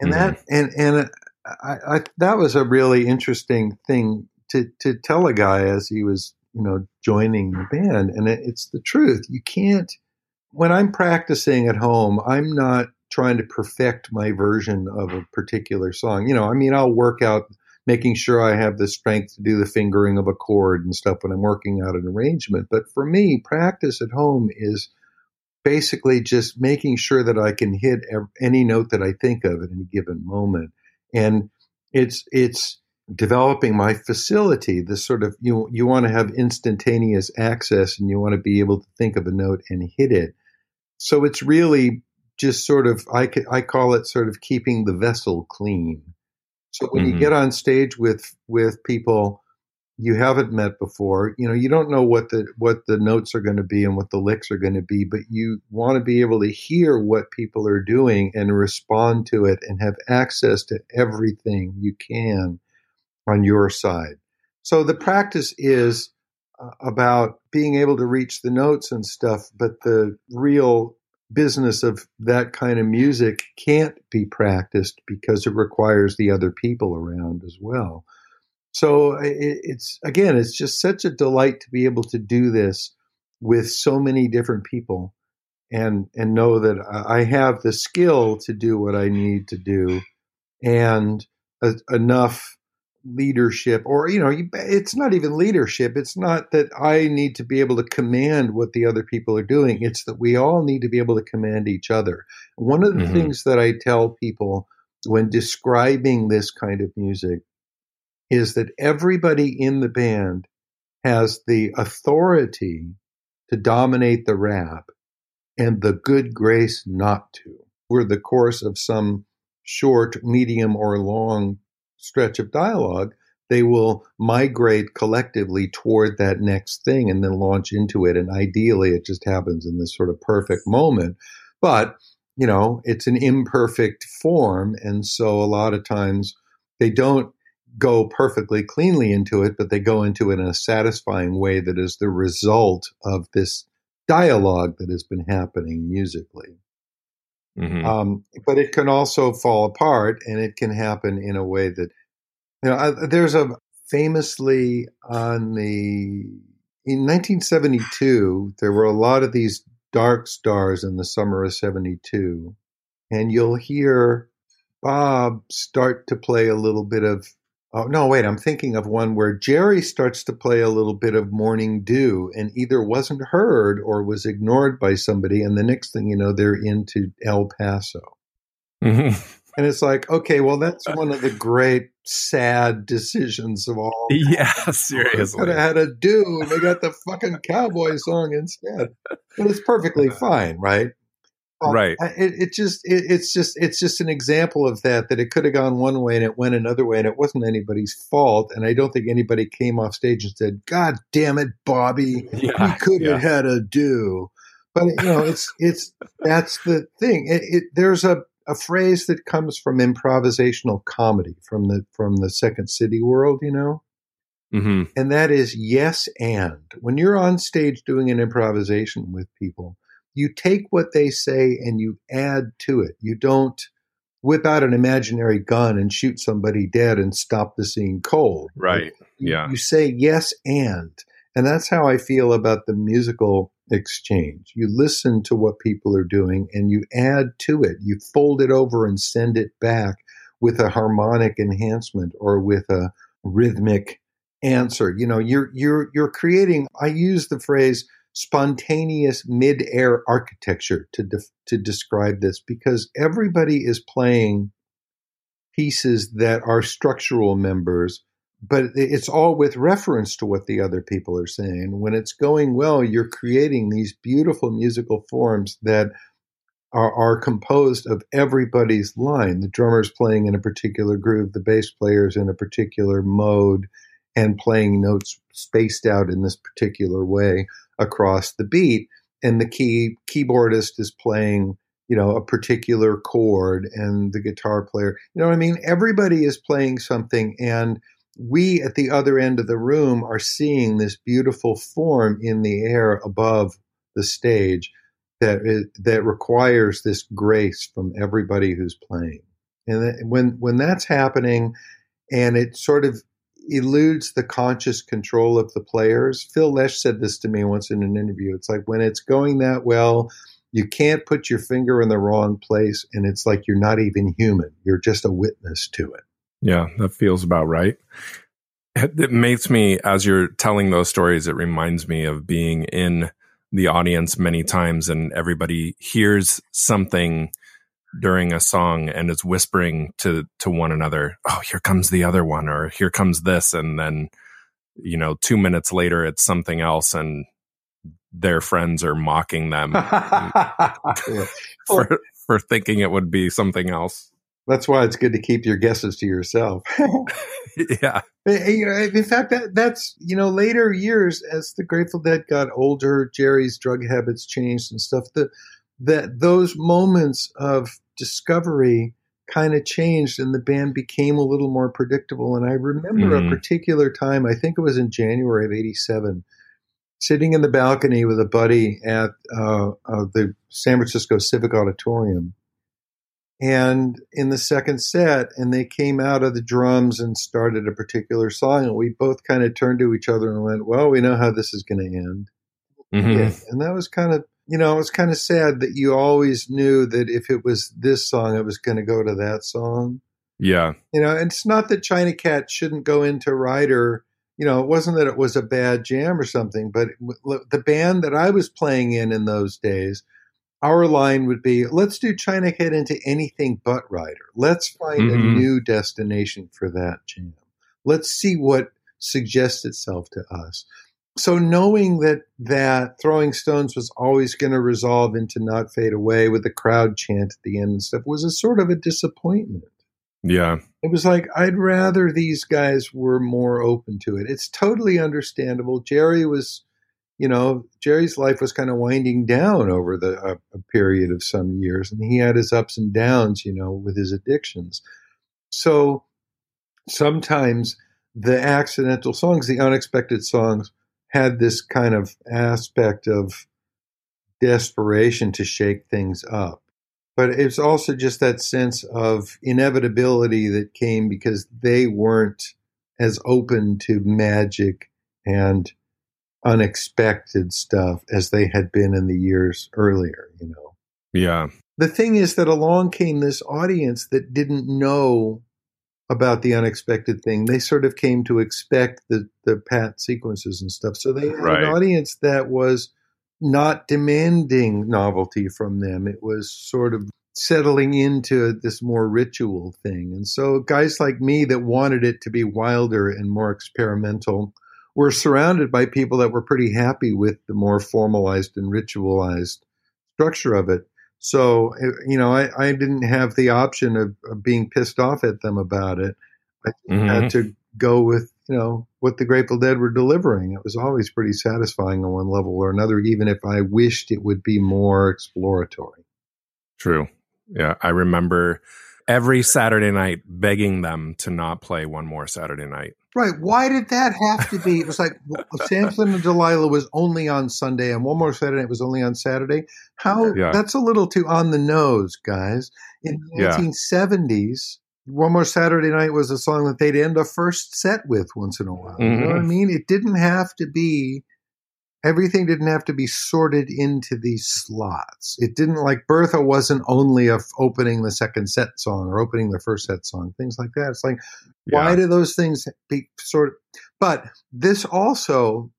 and mm-hmm. that and and I, I, that was a really interesting thing to to tell a guy as he was you know joining the band, and it, it's the truth. You can't when I'm practicing at home, I'm not trying to perfect my version of a particular song. You know, I mean, I'll work out making sure I have the strength to do the fingering of a chord and stuff when I'm working out an arrangement. But for me, practice at home is basically just making sure that I can hit any note that I think of at any given moment. And it's it's developing my facility. This sort of you you want to have instantaneous access, and you want to be able to think of a note and hit it. So it's really just sort of I I call it sort of keeping the vessel clean. So when mm-hmm. you get on stage with with people you haven't met before. You know you don't know what the what the notes are going to be and what the licks are going to be but you want to be able to hear what people are doing and respond to it and have access to everything you can on your side. So the practice is uh, about being able to reach the notes and stuff but the real business of that kind of music can't be practiced because it requires the other people around as well so it, it's again, it's just such a delight to be able to do this with so many different people, and and know that I have the skill to do what I need to do, and a, enough leadership or you know it's not even leadership. It's not that i need to be able to command what the other people are doing. It's that we all need to be able to command each other. One of the mm-hmm. things that i tell people when describing this kind of music is that everybody in the band has the authority to dominate the rap and the good grace not to. Over the course of some short, medium, or long stretch of dialogue, they will migrate collectively toward that next thing and then launch into it. And ideally, it just happens in this sort of perfect moment. But, you know, it's an imperfect form. And so a lot of times they don't go perfectly cleanly into it, but they go into it in a satisfying way that is the result of this dialogue that has been happening musically. Mm-hmm. Um, but it can also fall apart, and it can happen in a way that you know. I, there's a famously on the in 1972 there were a lot of these dark stars in the summer of 72 and you'll hear bob start to play a little bit of Oh no, wait, I'm thinking of one where Jerry starts to play a little bit of Morning Dew and either wasn't heard or was ignored by somebody, and the next thing you know, they're into El Paso. Mm-hmm. And it's like, okay, well, that's one of the great sad decisions of all. Yeah, seriously. Could have had a do, they got the fucking cowboy song instead. But it's perfectly fine, right? Right. It, it just it, it's just it's just an example of that that it could have gone one way and it went another way and it wasn't anybody's fault and I don't think anybody came off stage and said, "God damn it, Bobby, yeah, could have yeah. had a do." But you know, it's it's that's the thing. It, it, there's a a phrase that comes from improvisational comedy from the from the Second City world, you know. Mm-hmm. And that is yes and. When you're on stage doing an improvisation with people, you take what they say and you add to it. You don't whip out an imaginary gun and shoot somebody dead and stop the scene cold. Right. You, yeah. You say yes and. And that's how I feel about the musical exchange. You listen to what people are doing and you add to it. You fold it over and send it back with a harmonic enhancement or with a rhythmic answer. You know, you're you're you're creating I use the phrase spontaneous mid-air architecture to def- to describe this because everybody is playing pieces that are structural members but it's all with reference to what the other people are saying. When it's going well you're creating these beautiful musical forms that are, are composed of everybody's line. The drummer's playing in a particular groove the bass player's in a particular mode and playing notes spaced out in this particular way across the beat and the key keyboardist is playing you know a particular chord and the guitar player you know what i mean? Everybody is playing something and we at the other end of the room are seeing this beautiful form in the air above the stage that is, that requires this grace from everybody who's playing. And when when that's happening and it sort of eludes the conscious control of the players. Phil Lesh said this to me once in an interview. It's like when it's going that well, you can't put your finger in the wrong place, and it's like you're not even human. You're just a witness to it. Yeah, that feels about right. It makes me, as you're telling those stories, it reminds me of being in the audience many times and everybody hears something during a song and is whispering to to one another oh here comes the other one or here comes this and then you know 2 minutes later it's something else and their friends are mocking them for for thinking it would be something else. That's why it's good to keep your guesses to yourself. Yeah. In fact that that's you know later years as the grateful dead got older jerry's drug habits changed and stuff the that those moments of discovery kind of changed and the band became a little more predictable. And I remember mm-hmm. a particular time, I think it was in January of 87, sitting in the balcony with a buddy at uh, uh, the San Francisco Civic Auditorium. And in the second set, and they came out of the drums and started a particular song, and we both kind of turned to each other and went, "Well, we know how this is going to end." Mm-hmm. Yeah. And that was kind of you know, it was kind of sad that you always knew that if it was this song, it was going to go to that song. Yeah. You know, and it's not that China Cat shouldn't go into Rider. You know, it wasn't that it was a bad jam or something, but the band that I was playing in in those days, our line would be let's do China Cat into anything but Rider. Let's find mm-hmm. a new destination for that jam. Let's see what suggests itself to us so knowing that that throwing stones was always going to resolve into not fade away with the crowd chant at the end and stuff was a sort of a disappointment. Yeah. It was like i'd rather these guys were more open to it. It's totally understandable. Jerry was you know jerry's life was kind of winding down over the uh, a period of some years and he had his ups and downs you know with his addictions. So sometimes the accidental songs the unexpected songs had this kind of aspect of desperation to shake things up. But it's also just that sense of inevitability that came because they weren't as open to magic and unexpected stuff as they had been in the years earlier, you know. Yeah. The thing is that along came this audience that didn't know about the unexpected thing. They sort of came to expect the the pat sequences and stuff. So they had Right. an audience that was not demanding novelty from them. It was sort of settling into this more ritual thing. And so guys like me that wanted it to be wilder and more experimental were surrounded by people that were pretty happy with the more formalized and ritualized structure of it. So, eh, you know, I, I didn't have the option of, of being pissed off at them about it. I Mhm. had to go with, you know, what the Grateful Dead were delivering. It was always pretty satisfying on one level or another, even if I wished it would be more exploratory. True. Yeah. I remember every Saturday night begging them to not play one more Saturday night. Right. Why did that have to be? It was like Samson and Delilah was only on Sunday, and one more Saturday it was only on Saturday. How? Yeah. That's a little too on the nose, guys. In the Yeah. 1970s, one more Saturday night was a song that they'd end a first set with once in a while. You know what I Mhm. mean? It didn't have to be. Everything didn't have to be sorted into these slots. It didn't like Bertha wasn't only a f- opening the second set song or opening the first set song, things like that. It's like why do those things be sort of but this also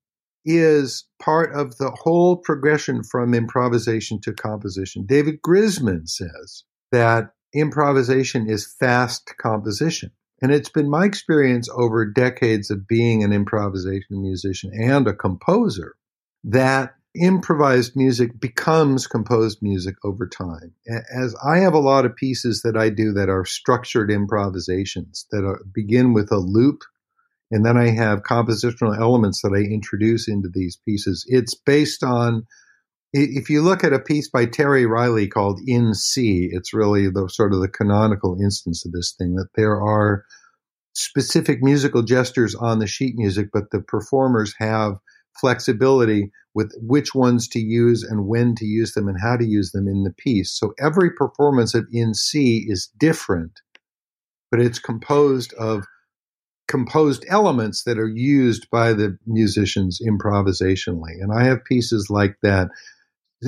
is part of the whole progression from improvisation to composition david grisman says that improvisation is fast composition and it's been my experience over decades of being an improvisation musician and a composer that improvised music becomes composed music over time. As I have a lot of pieces that I do that are structured improvisations that are, begin with a loop, and then I have compositional elements that I introduce into these pieces. It's based on if you look at a piece by Terry Riley called In C, it's really the sort of the canonical instance of this thing that there are specific musical gestures on the sheet music, but the performers have flexibility with which ones to use and when to use them and how to use them in the piece. So every performance of In C is different, but it's composed of composed elements that are used by the musicians improvisationally. And I have pieces like that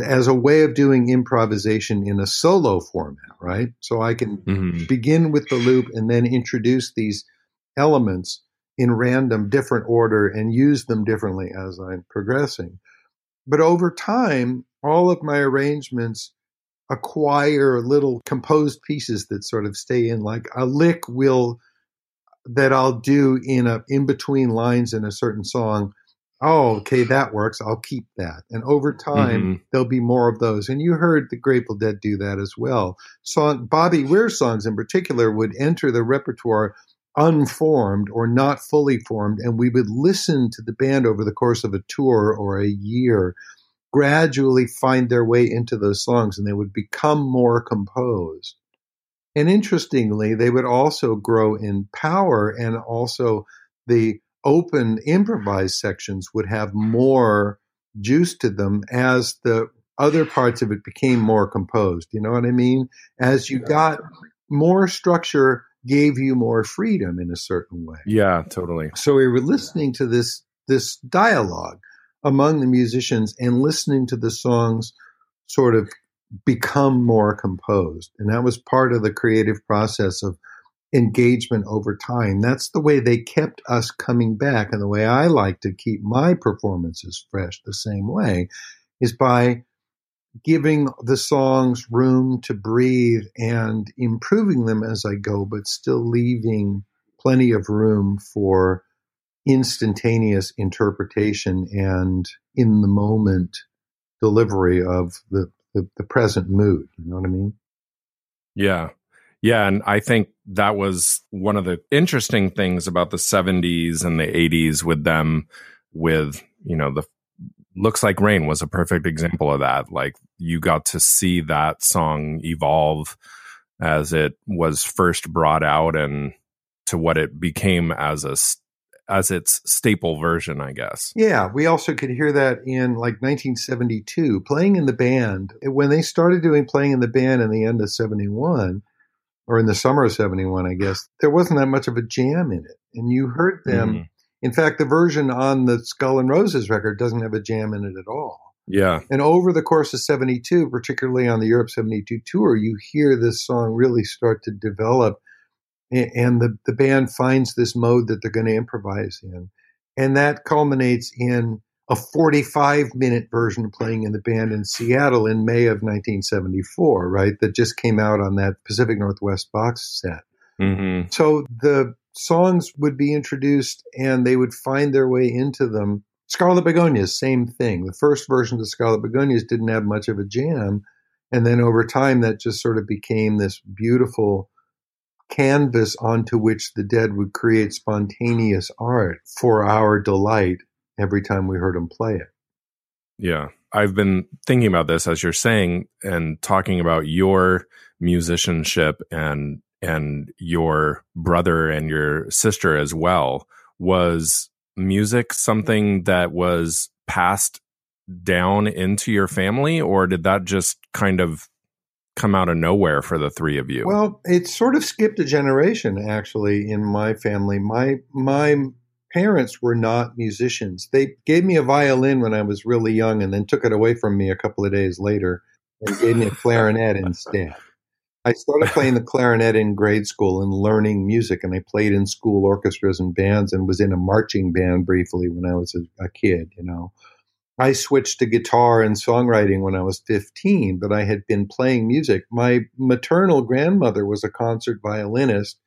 as a way of doing improvisation in a solo format, right? So I can Mhm. begin with the loop and then introduce these elements in random different order and use them differently as I'm progressing. But over time, all of my arrangements acquire little composed pieces that sort of stay in like a lick will that I'll do in a in between lines in a certain song. Oh, okay, that works. I'll keep that. And over time, Mhm. there'll be more of those. And you heard the Grateful Dead do that as well. Song Bobby Weir songs in particular would enter the repertoire unformed or not fully formed, and we would listen to the band over the course of a tour or a year gradually find their way into those songs and they would become more composed. And interestingly, they would also grow in power and also the open improvised sections would have more juice to them as the other parts of it became more composed. You know what I mean? As you got more structure gave you more freedom in a certain way. Yeah, totally. So we were listening to this this dialogue among the musicians and listening to the songs sort of become more composed. And that was part of the creative process of engagement over time. That's the way they kept us coming back. And the way I like to keep my performances fresh the same way is by giving the songs room to breathe and improving them as I go, but still leaving plenty of room for instantaneous interpretation and in the moment delivery of the, the, the present mood. You know what I mean? Yeah. Yeah. And I think that was one of the interesting things about the 70s and the 80s with them, with, you know, the Looks Like Rain was a perfect example of that. Like you got to see that song evolve as it was first brought out and to what it became as a as its staple version, I guess. Yeah, we also could hear that in like 1972, playing in the band. When they started doing playing in the band in the end of 71, or in the summer of 71, I guess, there wasn't that much of a jam in it. And you heard them. Mhm. In fact, the version on the Skull and Roses record doesn't have a jam in it at all. Yeah. And over the course of 72, particularly on the Europe 72 tour, you hear this song really start to develop and the, the band finds this mode that they're going to improvise in. And that culminates in a 45 minute version playing in the band in Seattle in May of 1974, right? That just came out on that Pacific Northwest box set. Mm-hmm. So the songs would be introduced and they would find their way into them. Scarlet Begonias, same thing. The first version of Scarlet Begonias didn't have much of a jam. And then over time, that just sort of became this beautiful canvas onto which the dead would create spontaneous art for our delight every time we heard them play it. Yeah. I've been thinking about this as you're saying and talking about your musicianship and and your brother and your sister as well. Was music something that was passed down into your family or did that just kind of come out of nowhere for the three of you? Well, it sort of skipped a generation actually in my family. My my parents were not musicians. They gave me a violin when I was really young and then took it away from me a couple of days later and gave me a clarinet instead. I started playing the clarinet in grade school and learning music, and I played in school orchestras and bands and was in a marching band briefly when I was a, a kid, you know. I switched to guitar and songwriting when I was 15, but I had been playing music. My maternal grandmother was a concert violinist,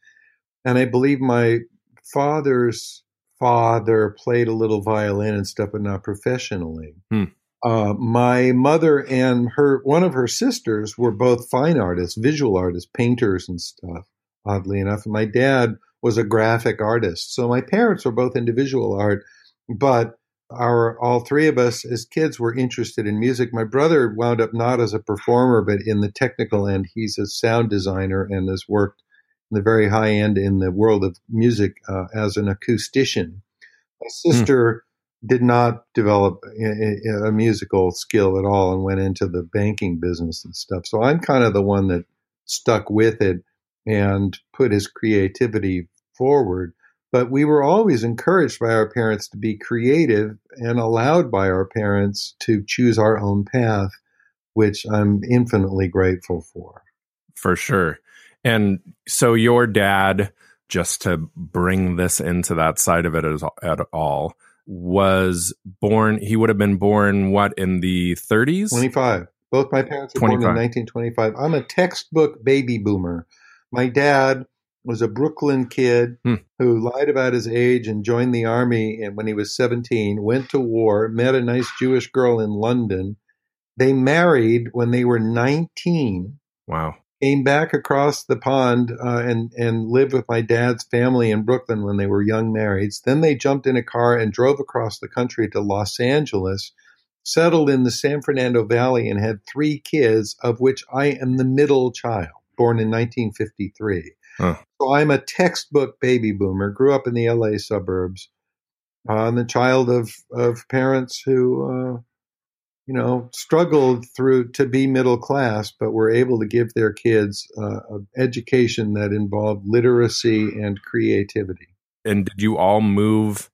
and I believe my father's father played a little violin and stuff, but not professionally. Hmm. Uh, my mother and her one of her sisters were both fine artists, visual artists, painters and stuff. Oddly enough, and my dad was a graphic artist. So my parents were both into visual art, but our all three of us as kids were interested in music. My brother wound up not as a performer, but in the technical end. He's a sound designer and has worked in the very high end in the world of music uh, as an acoustician. My hmm. sister mm. Did not develop a, a, musical skill at all and went into the banking business and stuff. So I'm kind of the one that stuck with it and put his creativity forward. But we were always encouraged by our parents to be creative and allowed by our parents to choose our own path, which I'm infinitely grateful for. For sure. And so your dad, just to bring this into that side of it at all, was born, he would have been born what in the 30s? 25. Both my parents were 25. born in 1925. I'm a textbook baby boomer. My dad was a Brooklyn kid hmm. who lied about his age and joined the army and when he was 17, went to war, met a nice Jewish girl in London. They married when they were 19. Wow. Came back across the pond uh, and and lived with my dad's family in Brooklyn when they were young marrieds. Then they jumped in a car and drove across the country to Los Angeles, settled in the San Fernando Valley, and had three kids, of which I am the middle child, born in 1953. Huh. So I'm a textbook baby boomer. Grew up in the LA suburbs. Uh, I'm the child of of parents who, uh, you know, struggled through to be middle class, but were able to give their kids uh, an education that involved literacy and creativity. And did you all move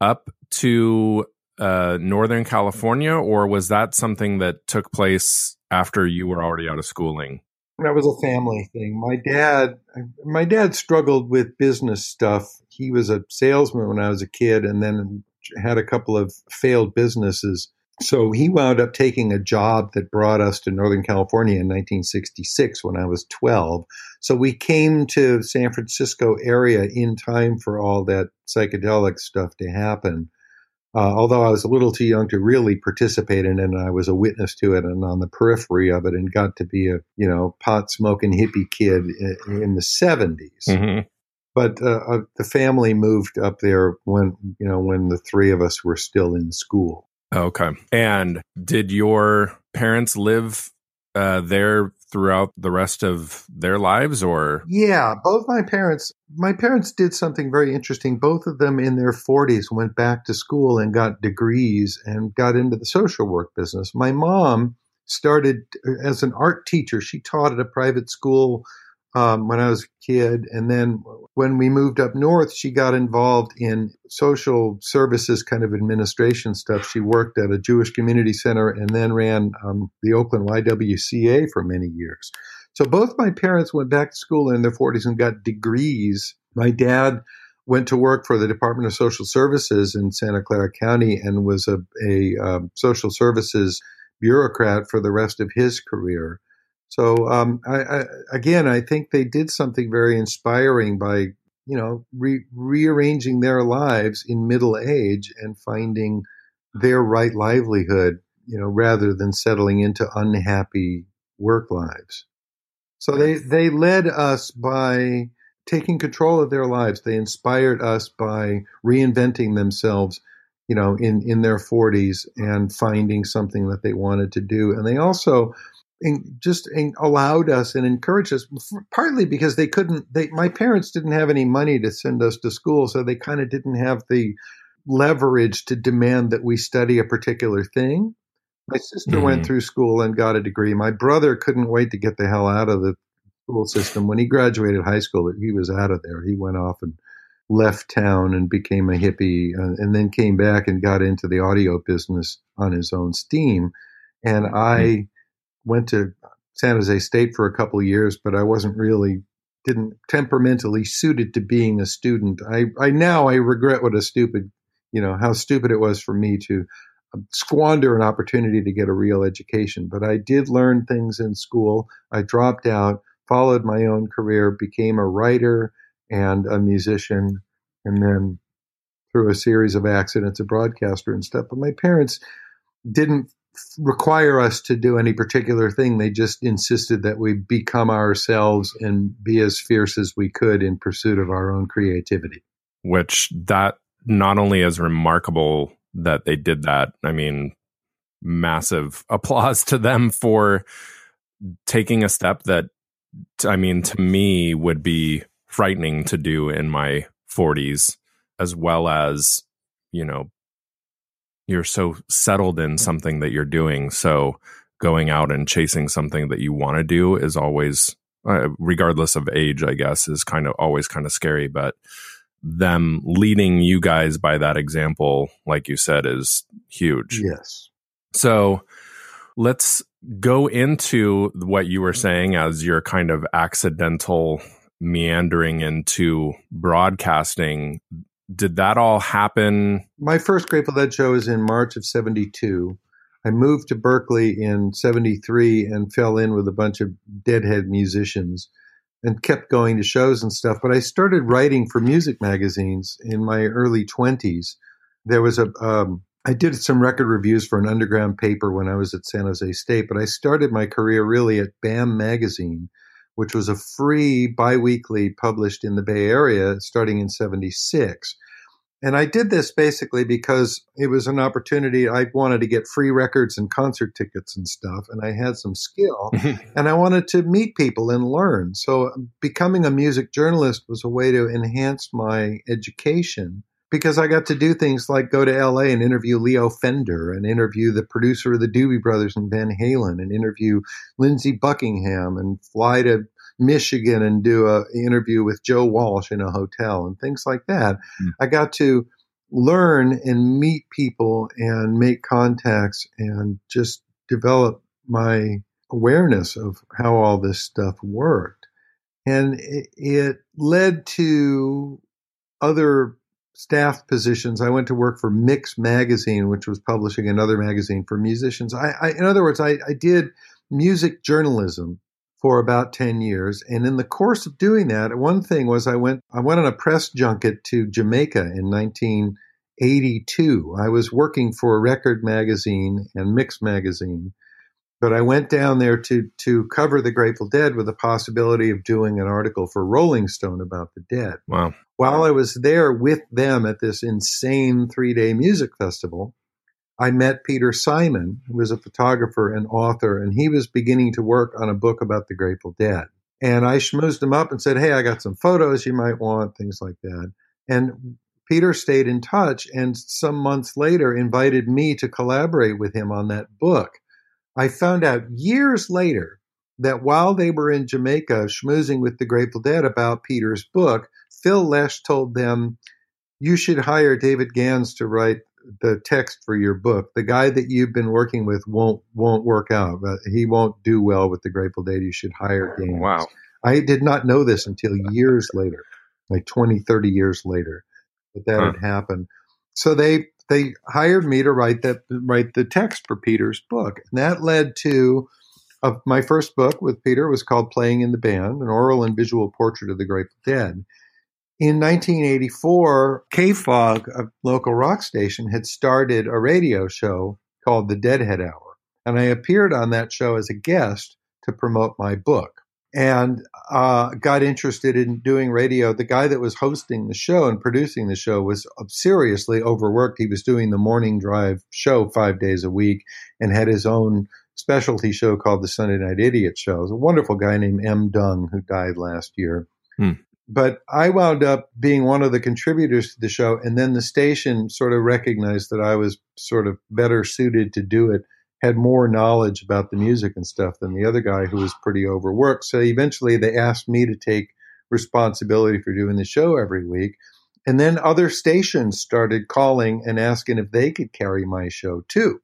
up to uh, Northern California, or was that something that took place after you were already out of schooling? that was a family thing. My dad, my dad struggled with business stuff. He was a salesman when I was a kid, and then had a couple of failed businesses. So he wound up taking a job that brought us to Northern California in 1966 when I was 12. So we came to San Francisco area in time for all that psychedelic stuff to happen. Uh, although I was a little too young to really participate in it, and I was a witness to it and on the periphery of it, and got to be a you know pot smoking hippie kid in, in the 70s. Mm-hmm. But uh, uh, the family moved up there when you know when the three of us were still in school. Okay. And did your parents live uh, there throughout the rest of their lives or? Yeah both my parents my parents did something very interesting. Both of them in their 40s went back to school and got degrees and got into the social work business. My mom started uh, as an art teacher. She taught at a private school um, when I was a kid. And then when we moved up north, she got involved in social services kind of administration stuff. She worked at a Jewish community center and then ran um, the Oakland YWCA for many years. So both my parents went back to school in their 40s and got degrees. My dad went to work for the Department of Social Services in Santa Clara County and was a, a um, social services bureaucrat for the rest of his career. So um, I, I, again, I think they did something very inspiring by you know re- rearranging their lives in middle age and finding their right livelihood, you know, rather than settling into unhappy work lives. So they they led us by taking control of their lives. They inspired us by reinventing themselves, you know, in in their 40s and finding something that they wanted to do. And they also just allowed us and encouraged us partly because they couldn't they my parents didn't have any money to send us to school so they kind of didn't have the leverage to demand that we study a particular thing. My sister mm-hmm. went through school and got a degree. My brother couldn't wait to get the hell out of the school system. When he graduated high school he was out of there. He went off and left town and became a hippie uh, and then came back and got into the audio business on his own steam. And i mm-hmm went to San Jose State for a couple of years, but I wasn't really didn't temperamentally suited to being a student. I, I now I regret what a stupid, you know, how stupid it was for me to um, squander an opportunity to get a real education. But I did learn things in school. I dropped out, followed my own career, became a writer and a musician, and then through a series of accidents, a broadcaster and stuff. But my parents didn't require us to do any particular thing. They just insisted that we become ourselves and be as fierce as we could in pursuit of our own creativity. Which that not only is remarkable that they did that, I mean, massive applause to them for taking a step that, I mean, to me would be frightening to do in my 40s, as well as, you know, you're so settled in something that you're doing. So going out and chasing something that you want to do is always, uh, regardless of age, I guess, is kind of always kind of scary. But them leading you guys by that example, like you said, is huge. Yes. So let's go into what you were saying as your kind of accidental meandering into broadcasting did that all happen? My first Grateful Dead show was in March of 72. I moved to Berkeley in 73 and fell in with a bunch of deadhead musicians and kept going to shows and stuff. But I started writing for music magazines in my early 20s. There was a, um, I did some record reviews for an underground paper when I was at San Jose State, but I started my career really at BAM Magazine, which was a free biweekly published in the Bay Area starting in 76. And I did this basically because it was an opportunity. I wanted to get free records and concert tickets and stuff, and I had some skill, mm-hmm. and I wanted to meet people and learn. So, becoming a music journalist was a way to enhance my education because I got to do things like go to LA and interview Leo Fender and interview the producer of the Doobie Brothers and Van Halen and interview Lindsey Buckingham and fly to Michigan and do a interview with Joe Walsh in a hotel and things like that. Mm. I got to learn and meet people and make contacts and just develop my awareness of how all this stuff worked. And it, it led to other staff positions. I went to work for Mix Magazine, which was publishing another magazine for musicians. I, I in other words, I, I did music journalism for about 10 years. And in the course of doing that, one thing was I went I went on a press junket to Jamaica in 1982. I was working for a record magazine and Mix magazine. But I went down there to to cover the Grateful Dead with the possibility of doing an article for Rolling Stone about the Dead. Wow while I was there with them at this insane three day music festival, I met Peter Simon, who was a photographer and author, and he was beginning to work on a book about the Grateful Dead. And I schmoozed him up and said, Hey, I got some photos you might want, things like that. And Peter stayed in touch and some months later invited me to collaborate with him on that book. I found out years later that while they were in Jamaica schmoozing with the Grateful Dead about Peter's book, Phil Lesh told them, you should hire David Gans to write the text for your book. The guy that you've been working with won't won't work out. He won't do well with the Grateful Dead. You should hire oh, Gans. Wow. I did not know this until years later, like 20, 30 years later, that that Huh. had happened. So they they hired me to write that write the text for Peter's book, and that led to uh, my first book with Peter was called Playing in the Band, an oral and visual portrait of the Grateful Dead. In 1984, KFOG, a local rock station, had started a radio show called The Deadhead Hour, and I appeared on that show as a guest to promote my book and uh, got interested in doing radio. The guy that was hosting the show and producing the show was seriously overworked. He was doing the morning drive show five days a week and had his own specialty show called the Sunday Night Idiot Show. It was a wonderful guy named M. Dung who died last year. Hmm. But I wound up being one of the contributors to the show, and then the station sort of recognized that I was sort of better suited to do it had more knowledge about the music and stuff than the other guy who was pretty overworked. So eventually they asked me to take responsibility for doing the show every week. And then other stations started calling and asking if they could carry my show too.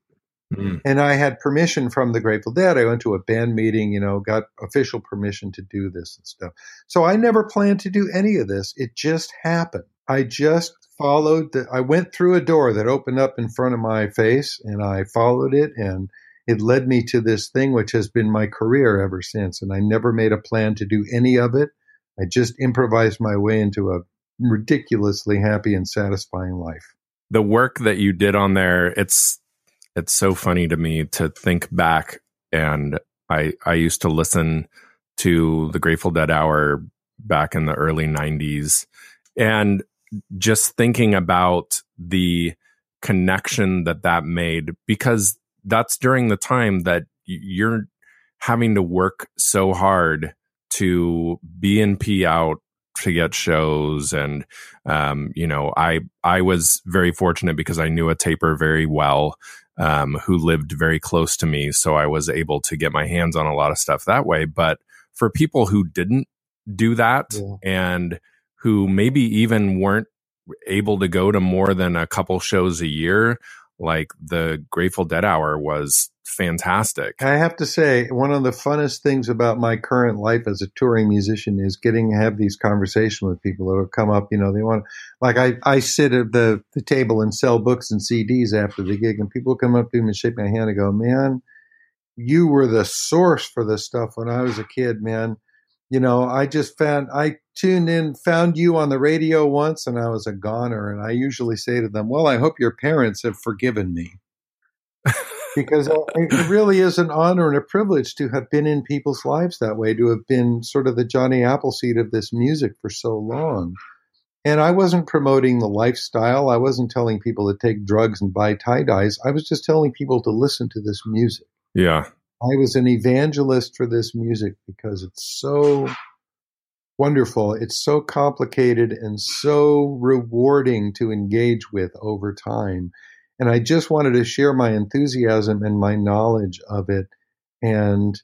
Mm. And I had permission from the Grateful Dead. I went to a band meeting, you know, got official permission to do this and stuff. So I never planned to do any of this. It just happened. I just followed the, I went through a door that opened up in front of my face and I followed it and it led me to this thing which has been my career ever since. And I never made a plan to do any of it. I just improvised my way into a ridiculously happy and satisfying life. The work that you did on there, it's it's so funny to me to think back and I I used to listen to the Grateful Dead hour back in the early 90s and just thinking about the connection that that made because that's during the time that you're having to work so hard to be in P out to get shows and um, you know i i was very fortunate because i knew a taper very well um, who lived very close to me so i was able to get my hands on a lot of stuff that way but for people who didn't do that Yeah. and who maybe even weren't able to go to more than a couple shows a year like the grateful dead hour was fantastic I have to say, one of the funnest things about my current life as a touring musician is getting to have these conversations with people that will come up. You know, they want, like, I, I sit at the, the table and sell books and CDs after the gig, and people come up to me and shake my hand and go, Man, you were the source for this stuff when I was a kid, man. You know, I just found, I tuned in, found you on the radio once, and I was a goner. And I usually say to them, Well, I hope your parents have forgiven me because it really is an honor and a privilege to have been in people's lives that way, to have been sort of the Johnny Appleseed of this music for so long. And I wasn't promoting the lifestyle. I wasn't telling people to take drugs and buy tie dyes. I was just telling people to listen to this music. yeah I was an evangelist for this music because it's so wonderful. It's so complicated and so rewarding to engage with over time. And I just wanted to share my enthusiasm and my knowledge of it. And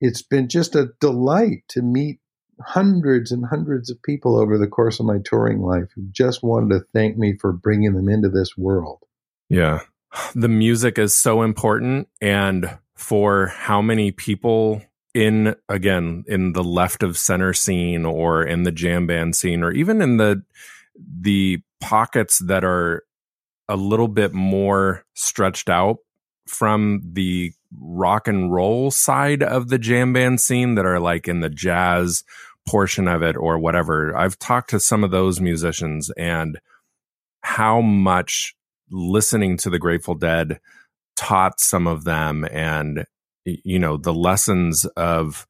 it's been just a delight to meet hundreds and hundreds of people over the course of my touring life who just wanted to thank me for bringing them into this world. Yeah. The music is so important. And for how many people in, again, in the left of center scene or in the jam band scene or even in the, the pockets that are a little bit more stretched out from the rock and roll side of the jam band scene that are like in the jazz portion of it or whatever. I've talked to some of those musicians and how much listening to the Grateful Dead taught some of them and you know the lessons of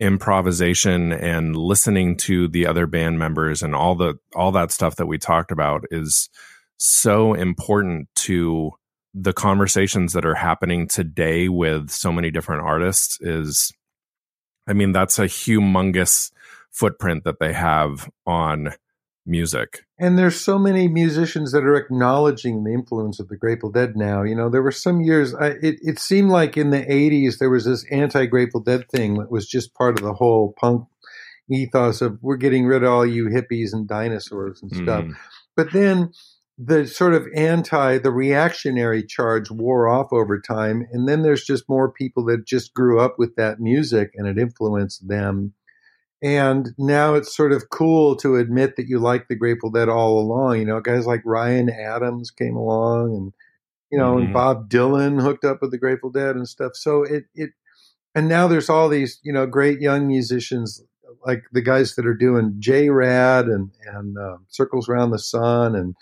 improvisation and listening to the other band members and all the all that stuff that we talked about is so important to the conversations that are happening today with so many different artists is I mean that's a humongous footprint that they have on music. And there's so many musicians that are acknowledging the influence of the Grateful Dead now. You know, there were some years, I, it, it seemed like in the 80s, there was this anti Grateful Dead thing that was just part of the whole punk ethos of we're getting rid of all you hippies and dinosaurs and stuff. Mm. But then the sort of anti, the reactionary charge wore off over time. And then there's just more people that just grew up with that music and it influenced them. And now it's sort of cool to admit that you like the Grateful Dead all along. You know, guys like Ryan Adams came along and, you know, mm-hmm. and Bob Dylan hooked up with the Grateful Dead and stuff. So it, it, and now there's all these, you know, great young musicians like the guys that are doing JRAD and, and uh, Circles Around the Sun and,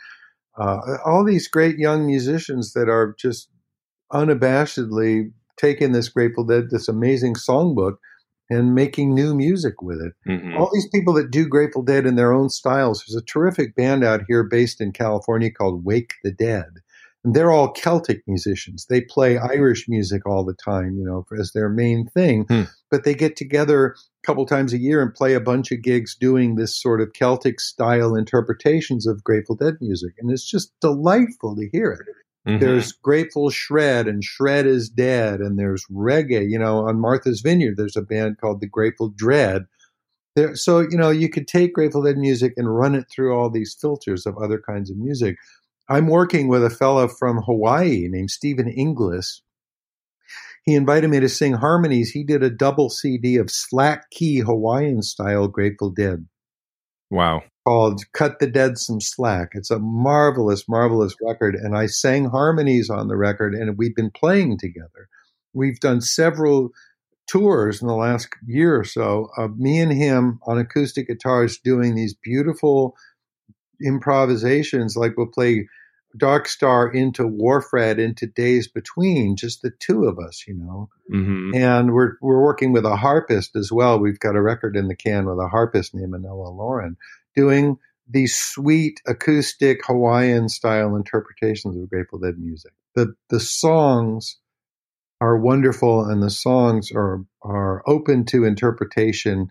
uh, all these great young musicians that are just unabashedly taking this Grateful Dead, this amazing songbook, and making new music with it. Mm-hmm. All these people that do Grateful Dead in their own styles. There's a terrific band out here based in California called Wake the Dead. And they're all Celtic musicians. They play Irish music all the time, you know, as their main thing. Hmm. But they get together a couple times a year and play a bunch of gigs doing this sort of Celtic style interpretations of Grateful Dead music. And it's just delightful to hear it. Mm-hmm. There's Grateful Shred and Shred is Dead, and there's reggae. You know, on Martha's Vineyard, there's a band called the Grateful Dread. There, so you know, you could take Grateful Dead music and run it through all these filters of other kinds of music. I'm working with a fellow from Hawaii named Stephen Inglis, he invited me to sing harmonies. He did a double CD of slack key Hawaiian style Grateful Dead. Wow. Called Cut the Dead Some Slack. It's a marvelous, marvelous record. And I sang harmonies on the record, and we've been playing together. We've done several tours in the last year or so of me and him on acoustic guitars doing these beautiful improvisations. Like we'll play Dark Star into Wharf-Rat into Days Between, just the two of us, you know. Mm-hmm. And we're we're working with a harpist as well. We've got a record in the can with a harpist named Anella Lauren doing these sweet acoustic Hawaiian style interpretations of Grateful Dead music. The the songs are wonderful and the songs are are open to interpretation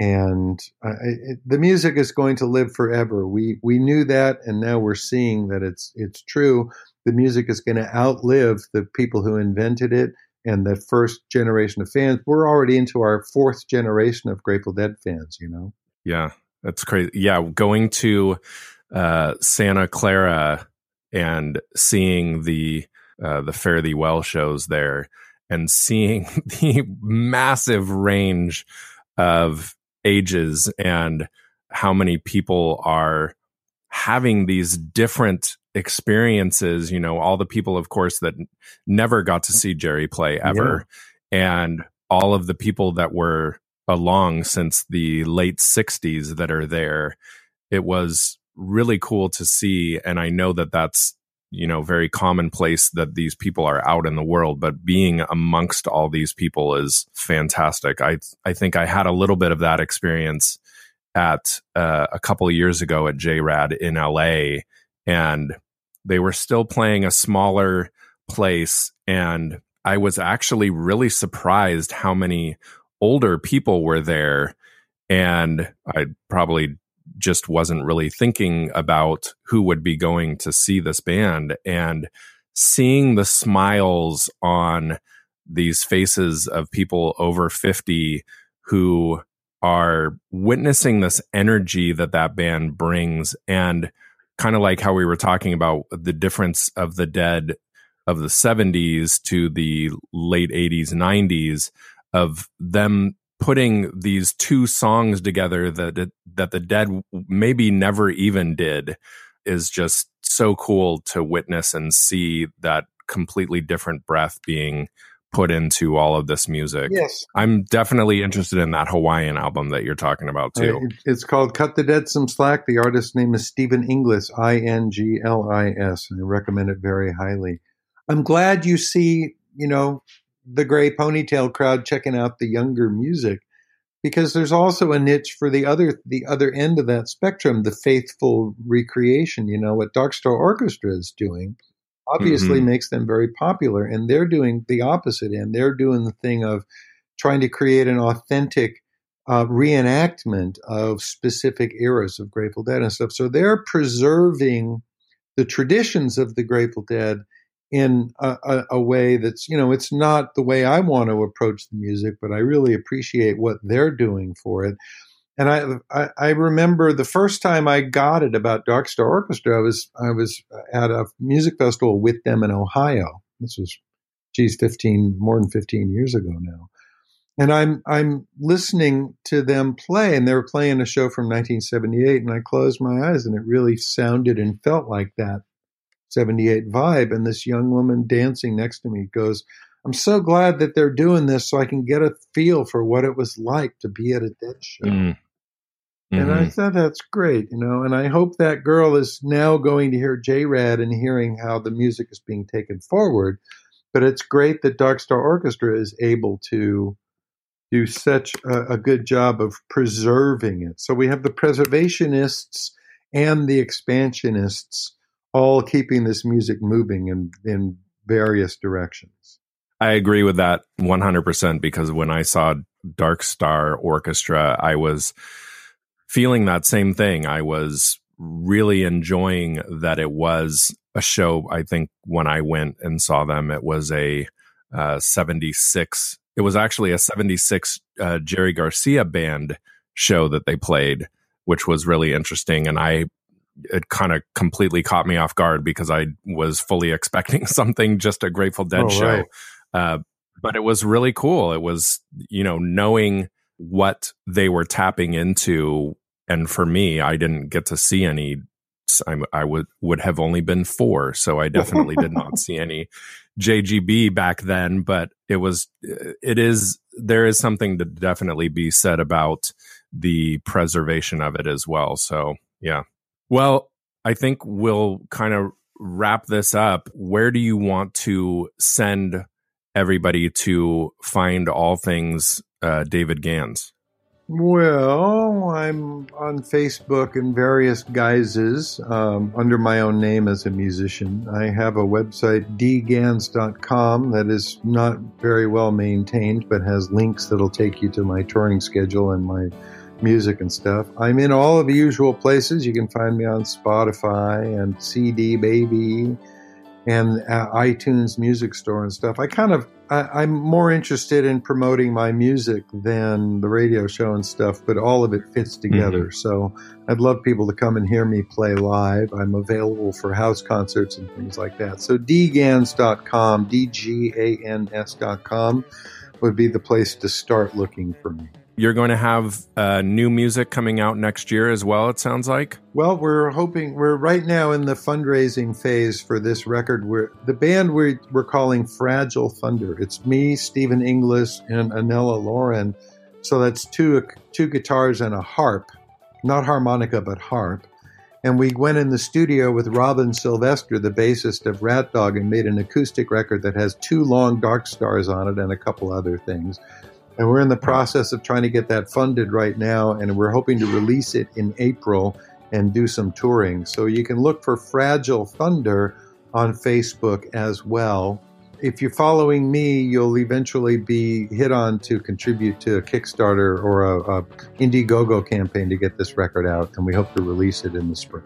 and uh, it, the music is going to live forever. We we knew that, and now we're seeing that it's it's true. The music is going to outlive the people who invented it and the first generation of fans. We're already into our fourth generation of Grateful Dead fans. You know? Yeah, that's crazy. Yeah, going to uh, Santa Clara and seeing the uh, the Fare Thee Well shows there, and seeing the massive range of ages and how many people are having these different experiences you know all the people of course that never got to see jerry play ever yeah. and all of the people that were along since the late 60s that are there. It was really cool to see and i know that that's you know very commonplace that these people are out in the world but being amongst all these people is fantastic. I i think i had a little bit of that experience at uh, a couple of years ago at JRAD in LA and they were still playing a smaller place and I was actually really surprised how many older people were there and I probably just wasn't really thinking about who would be going to see this band. And seeing the smiles on these faces of people over 50 who are witnessing this energy that that band brings and kind of like how we were talking about the difference of the dead of the 70s to the late 80s 90s of them putting these two songs together that that the dead maybe never even did is just so cool to witness and see that completely different breath being put into all of this music. Yes. I'm definitely interested in that Hawaiian album that you're talking about too. Uh, it's called Cut the Dead Some Slack. The artist's name is Stephen Inglis, I N G L I S, and I recommend it very highly. I'm glad you see, you know, the gray ponytail crowd checking out the younger music because there's also a niche for the other the other end of that spectrum the faithful recreation you know what dark star orchestra is doing obviously mm-hmm. makes them very popular and they're doing the opposite end they're doing the thing of trying to create an authentic uh, reenactment of specific eras of grateful dead and stuff so they're preserving the traditions of the grateful dead in a, a, a, way that's you know it's not the way I want to approach the music, but I really appreciate what they're doing for it. And I, I, I remember the first time I got it about Dark Star Orchestra. I was I was at a music festival with them in Ohio. This was, geez, fifteen more than fifteen years ago now. And I'm I'm listening to them play, and they were playing a show from 1978, and I closed my eyes, and it really sounded and felt like that 78 vibe. And this young woman dancing next to me goes, I'm so glad that they're doing this so I can get a feel for what it was like to be at a dead show. Mm. Mm-hmm. And I mm-hmm. thought that's great, you know, and I hope that girl is now going to hear JRAD and hearing how the music is being taken forward. But it's great that Dark Star Orchestra is able to do such a, a good job of preserving it. So we have the preservationists and the expansionists all keeping this music moving in, in various directions. I agree with that 100% because when I saw Dark Star Orchestra, I was feeling that same thing. I was really enjoying that it was a show. I think when I went and saw them, it was a uh, 76. It was actually a 76 uh, Jerry Garcia band show that they played, which was really interesting. And I it kind of completely caught me off guard because I was fully expecting something just a Grateful Dead oh, show. Right. Uh, but it was really cool. It was, you know, knowing what they were tapping into. And for me, I didn't get to see any. I, I would would have only been four, so I definitely did not see any JGB back then. But it was, it is, there is something to definitely be said about the preservation of it as well. So yeah, well, I think we'll kind of wrap this up. Where do you want to send everybody to find all things uh, David Gans? Well, I'm on Facebook in various guises um, under my own name as a musician. I have a website, dgans.com, that is not very well maintained, but has links that'll take you to my touring schedule and my music and stuff. I'm in all of the usual places. You can find me on Spotify and CD Baby and uh, iTunes Music Store and stuff. I kind of I, am more interested in promoting my music than the radio show and stuff, but all of it fits together. Mm-hmm. So I'd love people to come and hear me play live. I'm available for house concerts and things like that. So dgans.com, D G A N S.com would be the place to start looking for me. You're going to have uh, new music coming out next year as well, it sounds like. Well, we're hoping, we're right now in the fundraising phase for this record. We're, the band we're, we're calling Fragile Thunder. It's me, Stephen Inglis, and Anella Lauren. So that's two, two guitars and a harp, not harmonica, but harp. And we went in the studio with Robin Sylvester, the bassist of RatDog, and made an acoustic record that has two long dark stars on it and a couple other things. And we're in the process of trying to get that funded right now, and we're hoping to release it in April and do some touring. So you can look for Fragile Thunder on Facebook as well. If you're following me, you'll eventually be hit on to contribute to a Kickstarter or a, a Indiegogo campaign to get this record out, and we hope to release it in the spring.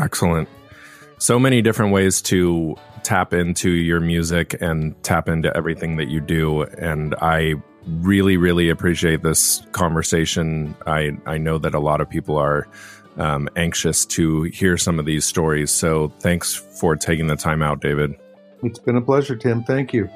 Excellent. So many different ways to tap into your music and tap into everything that you do. And I really, really appreciate this conversation. I, I know that a lot of people are um, anxious to hear some of these stories. So thanks for taking the time out, David. It's been a pleasure, Tim. Thank you.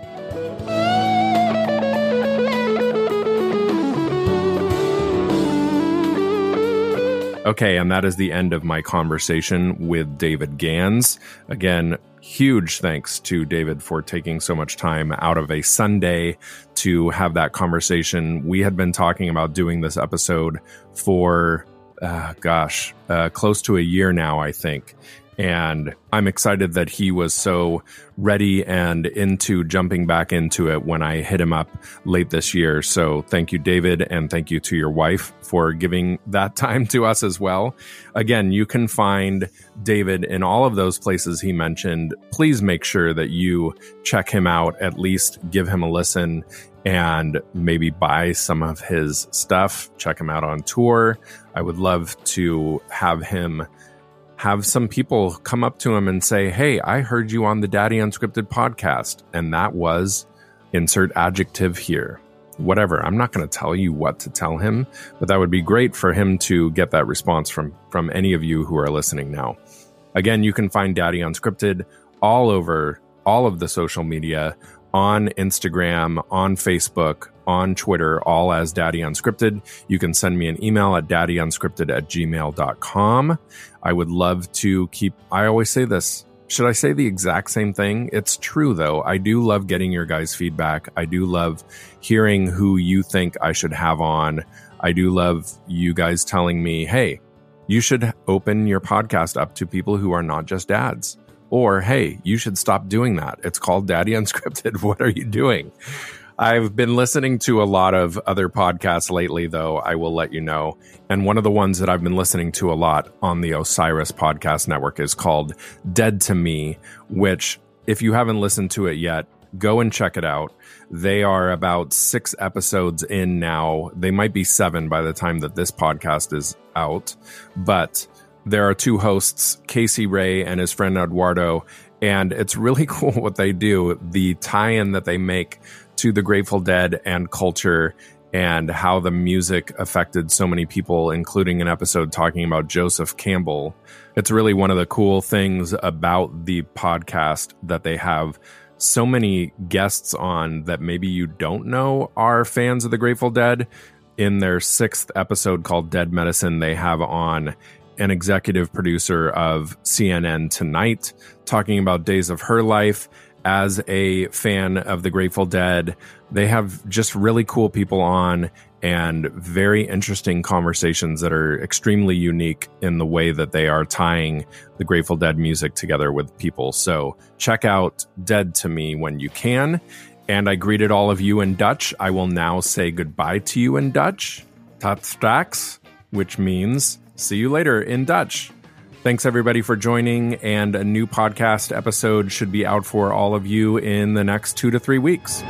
Okay, and that is the end of my conversation with David Gans. Again, huge thanks to David for taking so much time out of a Sunday to have that conversation. We had been talking about doing this episode for, uh, gosh, uh, close to a year now, I think. And I'm excited that he was so ready and into jumping back into it when I hit him up late this year. So thank you, David, and thank you to your wife for giving that time to us as well. Again, you can find David in all of those places he mentioned. Please make sure that you check him out, at least give him a listen and maybe buy some of his stuff. Check him out on tour. I would love to have him have some people come up to him and say, Hey, I heard you on the Daddy Unscripted podcast. And that was insert adjective here. whatever. I'm not going to tell you what to tell him, but that would be great for him to get that response from from any of you who are listening now. Again, you can find Daddy Unscripted all over all of the social media on Instagram, on Facebook, on Twitter, all as Daddy Unscripted. You can send me an email at daddyunscripted at gmail.com. I would love to keep, I always say this. Should I say the exact same thing? It's true though. I do love getting your guys' feedback. I do love hearing who you think I should have on. I do love you guys telling me, hey, you should open your podcast up to people who are not just dads. Or, hey, you should stop doing that. It's called Daddy Unscripted. What are you doing? I've been listening to a lot of other podcasts lately, though, I will let you know. And one of the ones that I've been listening to a lot on the Osiris Podcast Network is called Dead to Me, which, if you haven't listened to it yet, go and check it out. They are about six episodes in now. They might be seven by the time that this podcast is out, but there are two hosts, Casey Ray and his friend Eduardo, and it's really cool what they do. The tie in that they make to the Grateful Dead and culture and how the music affected so many people, including an episode talking about Joseph Campbell. It's really one of the cool things about the podcast that they have so many guests on that maybe you don't know are fans of the Grateful Dead. In their sixth episode called Dead Medicine, they have on an executive producer of CNN Tonight talking about days of her life as a fan of the Grateful Dead. They have just really cool people on and very interesting conversations that are extremely unique in the way that they are tying the Grateful Dead music together with people. So check out Dead to Me when you can. And I greeted all of you in Dutch. I will now say goodbye to you in Dutch. Tot straks, which means see you later in Dutch. Thanks everybody for joining, and a new podcast episode should be out for all of you in the next two to three weeks.